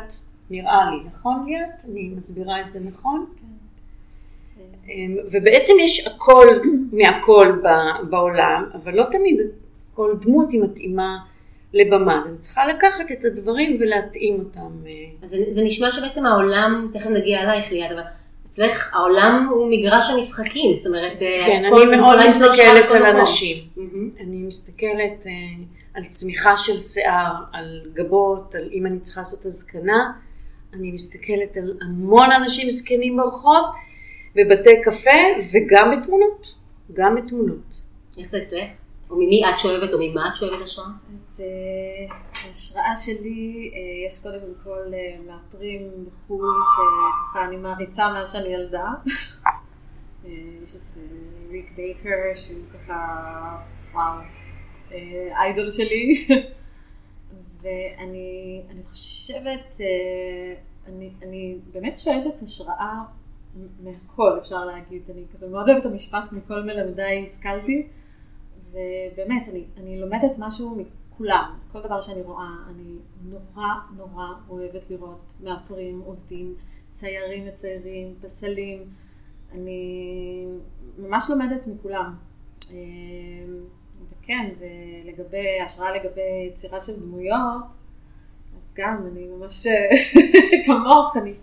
נראה לי, נכון ליאת? אני מסבירה את זה נכון? כן. אמ, ובעצם יש הכל מהכל בעולם, אבל לא תמיד כל דמות היא מתאימה לבמה, אז אני צריכה לקחת את הדברים ולהתאים אותם. אה. אז זה, זה נשמע שבעצם העולם, תכף נגיע אלייך ליד, אבל אצלך העולם הוא מגרש המשחקים, זאת אומרת, אה, כן, אני מאוד מסתכלת על אנשים, mm-hmm. אני מסתכלת uh, על צמיחה של שיער, על גבות, על אם אני צריכה לעשות הזקנה, אני מסתכלת על המון אנשים זקנים ברחוב, בבתי קפה וגם בתמונות, גם בתמונות. איך זה אצלך? או ממי את שואבת או ממה את שואבת השראה? אז אה, ההשראה שלי, אה, יש קודם כל אה, מאפרים בחו"ל שככה אני מעריצה מאז שאני ילדה. יש את ריק בייקר שהוא ככה, וואו, איידול שלי. ואני חושבת, אני, אני באמת שואבת השראה מהכל אפשר להגיד, אני כזה מאוד אוהבת את המשפט מכל מלמדיי השכלתי. ובאמת, אני, אני לומדת משהו מכולם, כל דבר שאני רואה, אני נורא נורא אוהבת לראות מאפרים, עובדים, ציירים מציירים, פסלים, אני ממש לומדת מכולם. אמ, וכן, ולגבי, השראה לגבי יצירה של דמויות, אז גם, אני ממש כמוך, אני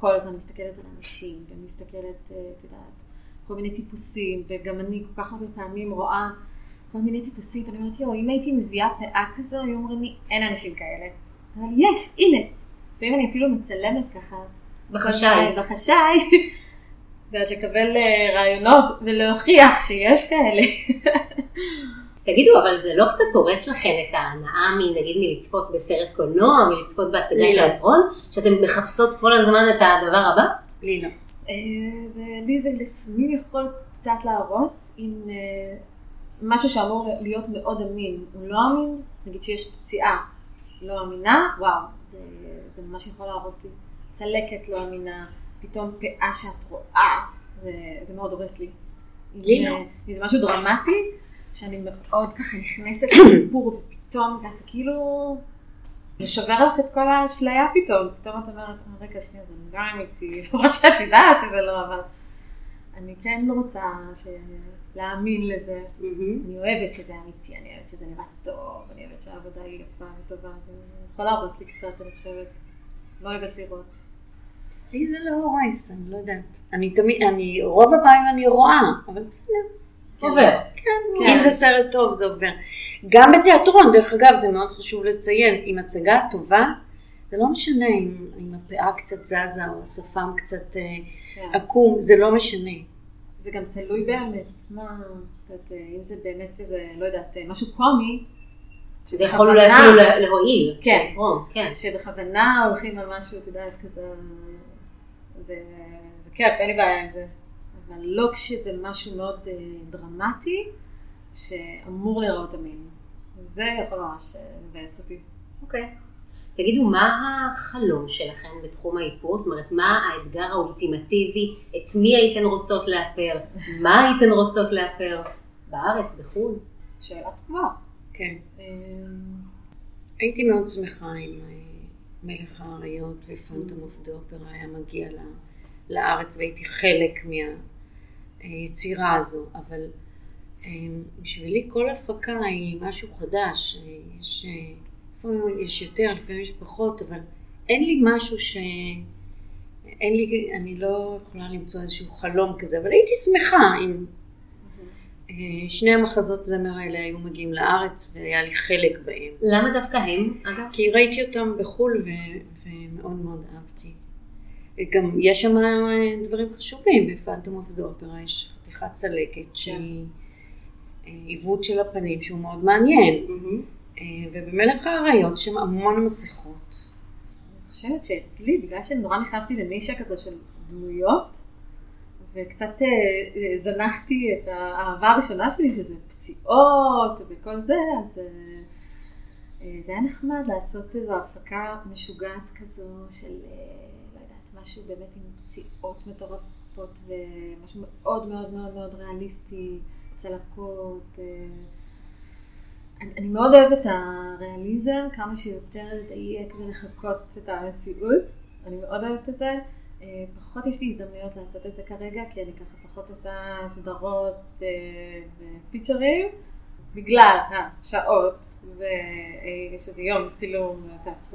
כל הזמן מסתכלת על אנשים, ומסתכלת, אה, את יודעת, כל מיני טיפוסים, וגם אני כל כך הרבה פעמים רואה כל מיני טיפוסים, ואני אומרת, יואו, אם הייתי מביאה פאה כזו, היו אומרים לי, אין אנשים כאלה. אבל יש, הנה. ואם אני אפילו מצלמת ככה, בחשאי, בחשאי, ואת לקבל אה, רעיונות ולהוכיח שיש כאלה. תגידו, אבל זה לא קצת הורס לכם את ההנאה נגיד מלצפות בסרט קולנוע, מלצפות בהצגת לא. תיאטרון, שאתן מחפשות כל הזמן את הדבר הבא? לי לא. אה, לי זה לפעמים יכול קצת להרוס, אם אה, משהו שאמור להיות מאוד אמין, הוא לא אמין, נגיד שיש פציעה לא אמינה, וואו, זה, זה ממש יכול להרוס לי. צלקת לא אמינה, פתאום פאה שאת רואה, זה, זה מאוד הורס לי. לי לא. זה משהו דרמטי, שאני מאוד ככה נכנסת לסיפור, ופתאום, את זה כאילו, זה שובר לך את כל האשליה פתאום, פתאום את אומרת, רגע, שנייה, זה לא אמיתי, למרות שאת יודעת שזה לא, אבל אני כן רוצה ש... להאמין לזה. Mm-hmm. אני אוהבת שזה אמיתי, אני אוהבת שזה נראה טוב, אני אוהבת שהעבודה היא יפה וטובה, זה יכול להרוס לי קצת, אני חושבת. לא אוהבת לראות. לי זה לא הורס, אני לא יודעת. אני תמיד, אני, רוב הפעמים אני רואה, אבל בסדר. כן. עובר. כן, כן, אם זה סרט טוב זה עובר. גם בתיאטרון, דרך אגב, זה מאוד חשוב לציין, אם הצגה טובה, זה לא משנה אם, אם הפאה קצת זזה או השפם קצת אה, כן. עקום, זה לא משנה. זה גם תלוי באמת, מה, את, אם זה באמת איזה, לא יודעת, משהו קומי, שזה יכול אולי אפילו להועיל. כן, כן. שבכוונה הולכים על משהו, את יודעת, כזה, זה, זה כיף, אין לי בעיה עם זה. אבל לא כשזה משהו מאוד uh, דרמטי, שאמור להיראות אמין. זה יכול ממש אה, לבאס אותי. אוקיי. Okay. תגידו, מה החלום שלכם בתחום האיפור? זאת אומרת, מה האתגר האולטימטיבי? את מי הייתן רוצות לאפר? מה הייתן רוצות לאפר? בארץ, בחו"ל? שאלה טובה. כן. אמ, הייתי מאוד שמחה אם אה, מלך האריות ופנטום אוף דאופרה היה מגיע לארץ והייתי חלק מהיצירה הזו, אבל אמ, בשבילי כל הפקה היא משהו חדש. יש לפעמים יש יותר, לפעמים יש פחות, אבל אין לי משהו ש... אין לי, אני לא יכולה למצוא איזשהו חלום כזה, אבל הייתי שמחה אם... אה, שני המחזות זמר האלה היו מגיעים לארץ והיה לי חלק בהם. למה דווקא הם, אגב? כי ראיתי אותם בחו"ל ו- ומאוד מאוד אהבתי. גם יש שם אה, דברים חשובים, בפנטום אוף דאופרה יש חתיכת צלקת שהיא אה, עיוות של הפנים שהוא מאוד מעניין. אה, ובמלך האריות יש שם המון מסכות. אני חושבת שאצלי, בגלל שנורא נכנסתי לנישה כזו של דמויות, וקצת זנחתי את האהבה הראשונה שלי, שזה פציעות וכל זה, אז זה היה נחמד לעשות איזו הפקה משוגעת כזו של, משהו באמת עם פציעות מטורפות ומשהו מאוד מאוד מאוד מאוד ריאליסטי, צלקות. אה, אני, אני מאוד אוהבת את הריאליזם, כמה שיותר לדייק ולחקות את המציאות. אני מאוד אוהבת את זה. אה, פחות יש לי הזדמנויות לעשות את זה כרגע, כי אני ככה פחות עושה סדרות אה, ופיצ'רים, בגלל השעות, ויש איזה יום צילום,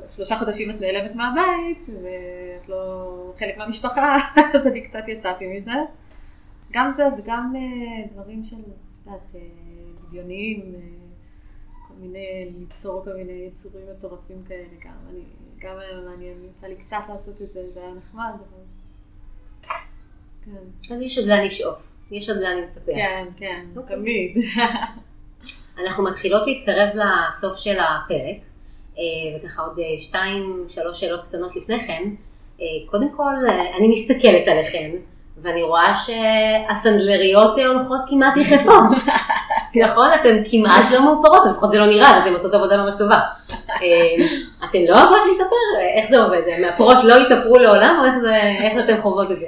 שלושה חודשים את נעלמת מהבית, ואת לא חלק מהמשפחה, אז אני קצת יצאתי מזה. גם זה וגם אה, דברים של, את יודעת, אה, בדיוניים, אה, כל מיני, ליצור כל מיני יצורים מטורפים כאלה, גם אני, גם היה מעניין, יצא לי קצת לעשות את זה, זה היה נחמד, אבל... כן, אז יש עוד לאן לשאוף, יש עוד לאן להתפתח. כן, כן, אוקיי. תמיד. אנחנו מתחילות להתקרב לסוף של הפרק, אה, וככה עוד אה, שתיים, שלוש שאלות קטנות לפני כן. אה, קודם כל, אני מסתכלת עליכן, ואני רואה שהסנדלריות הולכות כמעט יחפות. נכון? אתן כמעט לא מאופרות, לפחות זה לא נראה, אתן עושות עבודה ממש טובה. אתן לא אוהבות להתאפר? איך זה עובד? מהפרות לא יתאפרו לעולם, או איך זה- איך אתן חוות את זה?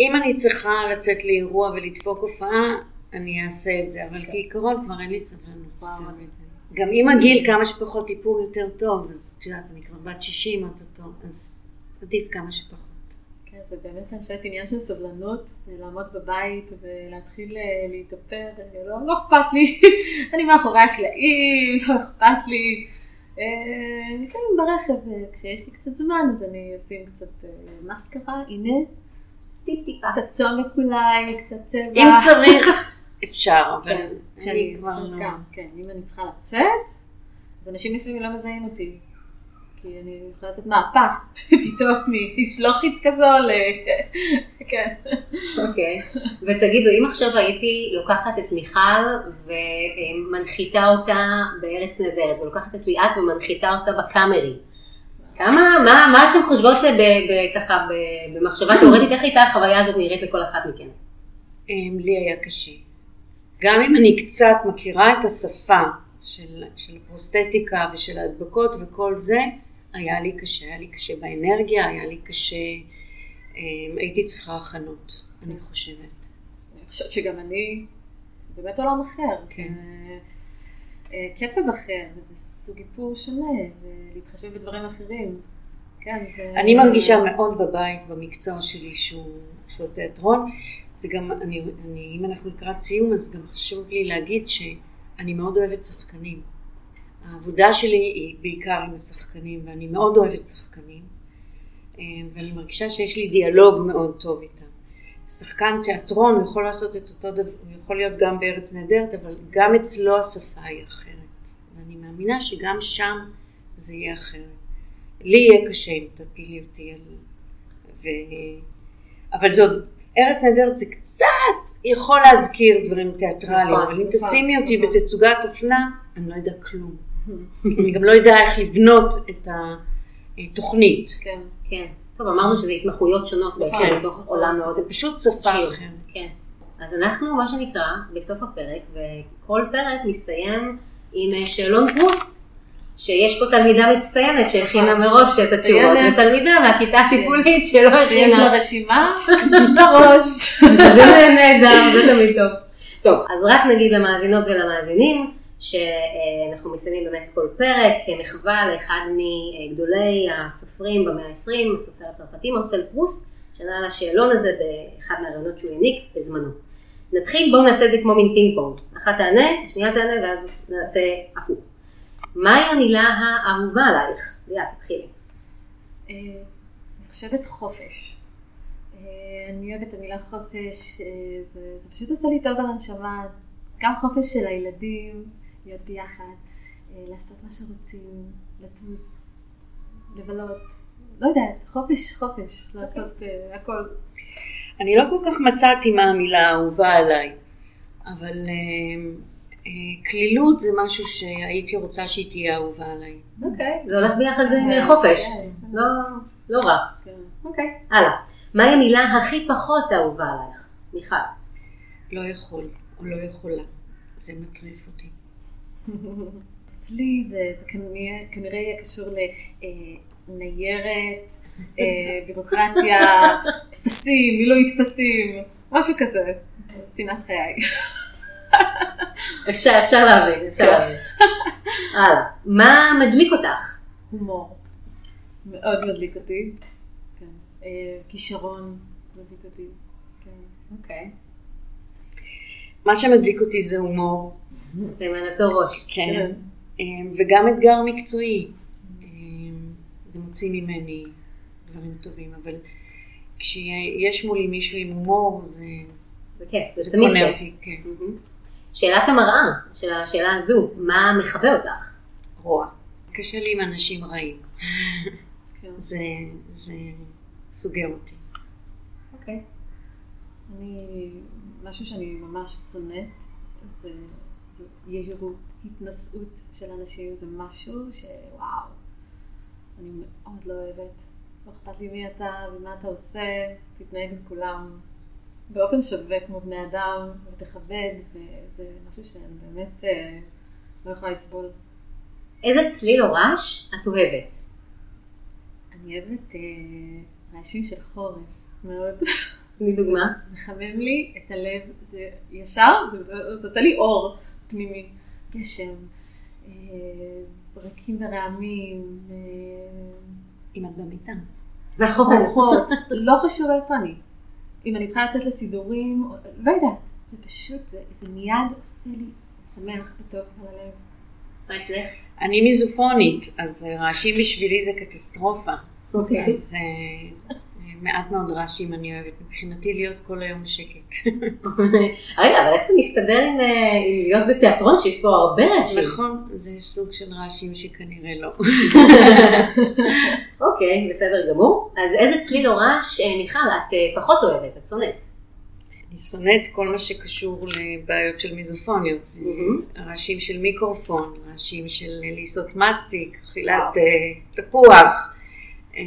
אם אני צריכה לצאת לאירוע ולדפוק הופעה, אני אעשה את זה, אבל כעיקרון כבר אין לי סבלנות. יותר מדי. גם עם הגיל, כמה שפחות איפור יותר טוב, אז את יודעת, אני כבר בת 60 אוטוטו, אז עדיף כמה שפחות. כן, זה באמת אני חושבת עניין של סבלנות, זה לעמוד בבית ולהתחיל אה, להתאפר, אה, לא, לא אכפת לי, אני מאחורי הקלעים, לא אכפת לי. אה, לפעמים ברכב, כשיש לי קצת זמן, אז אני אשים קצת מסקרה, הנה, טיפ טיפה. קצת צאן מקולאי, קצת צבע. אם צריך, אפשר, אבל כן, כשאני אני כבר יוצאת לא. גם, כן, אם אני צריכה לצאת, אז אנשים לפעמים לא מזהים אותי. כי אני יכולה לעשות מהפך, פתאום משלוחית כזו ל... כן. אוקיי. ותגידו, אם עכשיו הייתי לוקחת את מיכל ומנחיתה אותה בארץ נהדרת, ולוקחת את ליאת ומנחיתה אותה בקאמרי, כמה, מה, מה אתן חושבות ככה במחשבה תאורטית, איך הייתה החוויה הזאת נראית לכל אחת מכן? אמ, לי היה קשה. גם אם אני קצת מכירה את השפה של, של פרוסטטיקה ושל ההדבקות וכל זה, היה לי קשה. היה לי קשה באנרגיה, היה לי קשה, אמ, הייתי צריכה הכנות, אני חושבת. אני חושבת שגם אני, זה באמת עולם אחר. זה כן. אה, קצב אחר, וזה סוג איפור שונה, ולהתחשב בדברים אחרים. כן, זה... אני מרגישה מאוד בבית במקצוע שלי שהוא, שהוא תיאטרון. זה גם, אני, אני, אם אנחנו לקראת סיום, אז גם חשוב לי להגיד שאני מאוד אוהבת שחקנים. העבודה שלי היא בעיקר עם השחקנים, ואני מאוד אוהבת שחקנים. אה, ואני מרגישה שיש לי דיאלוג מאוד טוב איתם. שחקן תיאטרון יכול לעשות את אותו דבר, הוא יכול להיות גם בארץ נהדרת, אבל גם אצלו השפה היא אחרת. ואני מאמינה שגם שם זה יהיה אחרת. לי יהיה קשה אם תפילי אותי על... ו... אבל עוד, ארץ נהדרת זה קצת יכול להזכיר דברים תיאטרליים, נכון, אבל אם נכון, תשימי אותי נכון. בתצוגת אופנה, אני לא יודע כלום. אני גם לא יודע איך לבנות את התוכנית. כן. כן. טוב, אמרנו שזה התמחויות שונות בעצם כן. בתוך עולם מאוד זה פשוט שפה. אחרת. כן. אז אנחנו, מה שנקרא, בסוף הפרק, וכל פרק מסתיים עם אה, שאלון פרוסט, שיש פה תלמידה מצטיינת שהכינה מראש את התשובות. ותלמידה מהכיתה הטיפולית שלא שיש הכינה. לה רשימה בראש. זה נהדר, זה תמיד טוב. טוב, אז רק נגיד למאזינות ולמאזינים, שאנחנו מסיימים באמת כל פרק כמחווה לאחד מגדולי הסופרים במאה ה-20, הסופר הצרפתי מרסל פרוסט, שענה על השאלון הזה באחד מהראיונות שהוא העניק בזמנו. נתחיל, בואו נעשה את זה כמו מין פינג פונג. אחת תענה, השנייה תענה, ואז נעשה הפוך. מהי המילה האהובה עלייך? ליאת, תתחילי. אה, אני חושבת חופש. אה, אני אוהבת את המילה חופש, אה, זה, זה פשוט עושה לי טוב על הנשמה. גם חופש של הילדים, להיות ביחד, לעשות מה שרוצים, לטוס, לבלות. לא יודעת, חופש, חופש, לעשות אה, הכל. אני לא כל כך מצאתי מה המילה האהובה עליי, אבל אה, כלילות זה משהו שהייתי רוצה שהיא תהיה אהובה עליי. אוקיי, זה הולך ביחד עם חופש. כן. לא, לא רע. כן. אוקיי, הלאה. מהי המילה הכי פחות אהובה עלייך? מיכל. לא יכול, או לא יכולה. זה מטריף אותי. אצלי זה, זה כנראה, כנראה יהיה קשור לניירת, אה, בירוקרטיה, טפסים, מילוי טפסים, משהו כזה. שנאת חיי. אפשר, אפשר להבין, אפשר להבין. הלאה. מה מדליק אותך? הומור. מאוד מדליק אותי. כן. אה, כישרון מדליק אותי. כן. אוקיי. מה שמדליק אותי זה הומור, אותו ראש. כן, אמ, וגם אתגר מקצועי. אמ, זה מוציא ממני דברים טובים, אבל כשיש מולי מישהו עם הומור, זה, זה כיף, זה זה תמיד כיף. שאלת המראה של השאלה הזו, מה מכבה אותך? רוע. קשה לי עם אנשים רעים. כן. זה, זה סוגר אותי. אוקיי. אני, משהו שאני ממש שונאת, זה, זה יהירות, התנשאות של אנשים, זה משהו שוואו, אני מאוד לא אוהבת. לא אכפת לי מי אתה ומה אתה עושה, תתנהג עם כולם באופן שווה כמו בני אדם, ותכבד, וזה משהו שאני באמת אה, לא יכולה לסבול. איזה צליל או רעש את אוהבת? אני אוהבת אה, רעשים של חורף, מאוד. תני דוגמה. מחמם לי את הלב, זה ישר, זה, זה עושה לי אור פנימי. גשם, אה, ברקים ורעמים, אה, אם את במיטה. נכון. רוחות, לא חשוב איפה אני. אם אני צריכה לצאת לסידורים, לא יודעת, זה פשוט, זה, זה מיד עושה לי שמח וטוב על הלב. מה אצלך? אני מיזופונית, אז רעשים בשבילי זה קטסטרופה. אוקיי. אז אה, מעט מאוד רעשים אני אוהבת. מבחינתי להיות כל היום שקט. רגע, אבל איך זה מסתדר עם אה, עם להיות בתיאטרון שיש פה הרבה רעשים? נכון, זה סוג של רעשים שכנראה לא. אוקיי, בסדר גמור. אז איזה צליל או רעש, אה, מיכל, את אה, פחות אוהבת, את שונאת? אני שונאת כל מה שקשור לבעיות של מיזופוניות. מהמם. רעשים של מיקרופון, רעשים של לעשות מסטיק, אכילת תפוח. אה,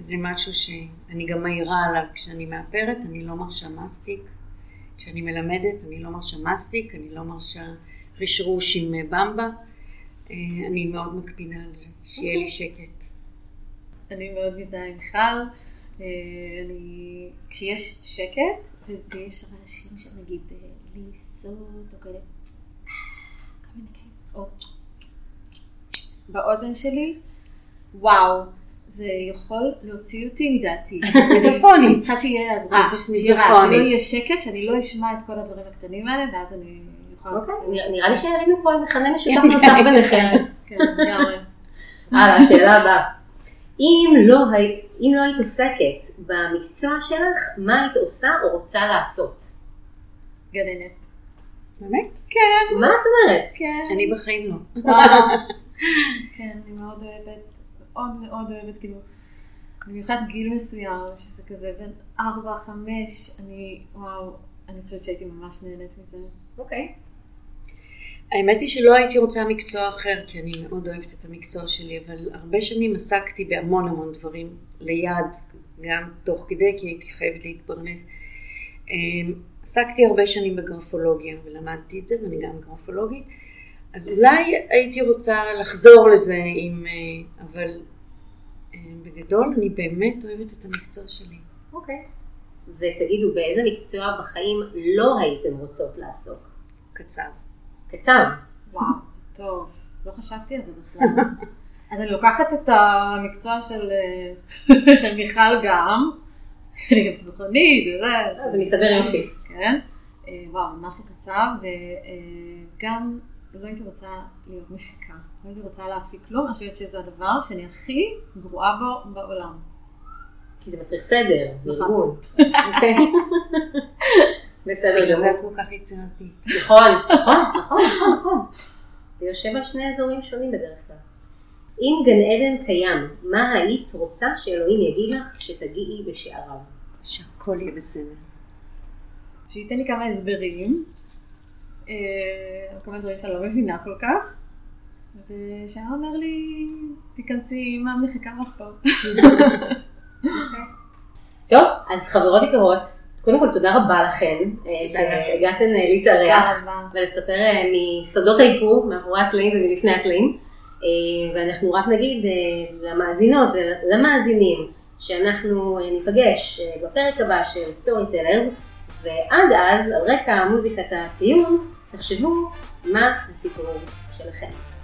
זה משהו שאני גם מעירה עליו כשאני מאפרת, אני לא מרשה מסטיק. כשאני מלמדת אני לא מרשה מסטיק, אני לא מרשה רשרוש עם אה, במבה. אה, אני מאוד מקפידה על זה, שיהיה לי שקט. אני מאוד מזדהה עם מיכל. אני, כשיש שקט, ויש רעשים שנגיד לעיסות או כאלה, או באוזן שלי, וואו, זה יכול להוציא אותי מדעתי. מיזופונית. אני צריכה שיהיה אז רעש, שיהיה רעש. שלא יהיה שקט, שאני לא אשמע את כל הדברים הקטנים האלה, ואז אני יכולה... אוקיי, נראה- לי שעלינו פה על מכנה משותף נוסף ביניכם. כן, לגמרי. הלאה, שאלה הבאה. אם לא, אם לא היית עוסקת במקצוע שלך, מה היית עושה או רוצה לעשות? גננת. באמת? כן, מה את אומרת? כן. אני בחיים לא. כן, אני מאוד אוהבת, מאוד מאוד אוהבת, כאילו, במיוחד גיל מסוים, שזה כזה בין ארבע, חמש, אני, וואו, אני חושבת שהייתי ממש נהנית מזה. אוקיי. האמת היא שלא הייתי רוצה מקצוע אחר, כי אני מאוד אוהבת את המקצוע שלי, אבל הרבה שנים עסקתי בהמון המון דברים ליד, גם תוך כדי, כי הייתי חייבת להתפרנס. אמ, עסקתי הרבה שנים בגרפולוגיה, ולמדתי את זה, ואני גם גרפולוגית, אז אולי הייתי רוצה לחזור לזה, עם, אה, אבל אה, בגדול אני באמת אוהבת את המקצוע שלי. אוקיי. ותגידו, באיזה מקצוע בחיים לא הייתם רוצות לעסוק? קצר. קצר. וואו, זה טוב. לא חשבתי על זה בכלל. אז אני לוקחת את המקצוע של, אה, של מיכל גם, אני גם צמחונית, וזה, זה מסתדר יופי. כן? וואו, ממש לא קצר, וגם לא הייתי רוצה להיות מפיקה. לא הייתי רוצה להפיק כלום, אני חושבת שזה הדבר שאני הכי גרועה בו בעולם. כי זה מצריך סדר, נכון. ארגון. אוקיי. בסדר זה גמור. את כל כך יצירתית. נכון, נכון, נכון, נכון, נכון. זה יושב על שני אזורים שונים בדרך כלל. אם גן עדן קיים, מה היית רוצה שאלוהים יגיד לך כשתגיעי בשעריו? שהכל יהיה בסדר. שייתן לי כמה הסברים, על כל מיני דברים שאני לא מבינה כל כך, ושהיה אומר לי, תיכנסי, מה מחכה לך פה? טוב, אז חברות יקרות, קודם כל תודה רבה לכן אה, שהגעתן אה, להתארח. ולספר אה, מסודות האיפור מאחורי הקלעים ומלפני הקלעים. אה, ואנחנו רק נגיד אה, למאזינות ולמאזינים שאנחנו אה, ניפגש אה, בפרק הבא של סטורי טלרס, ועד אז, על רקע מוזיקת הסיום, תחשבו מה הסיפור שלכם.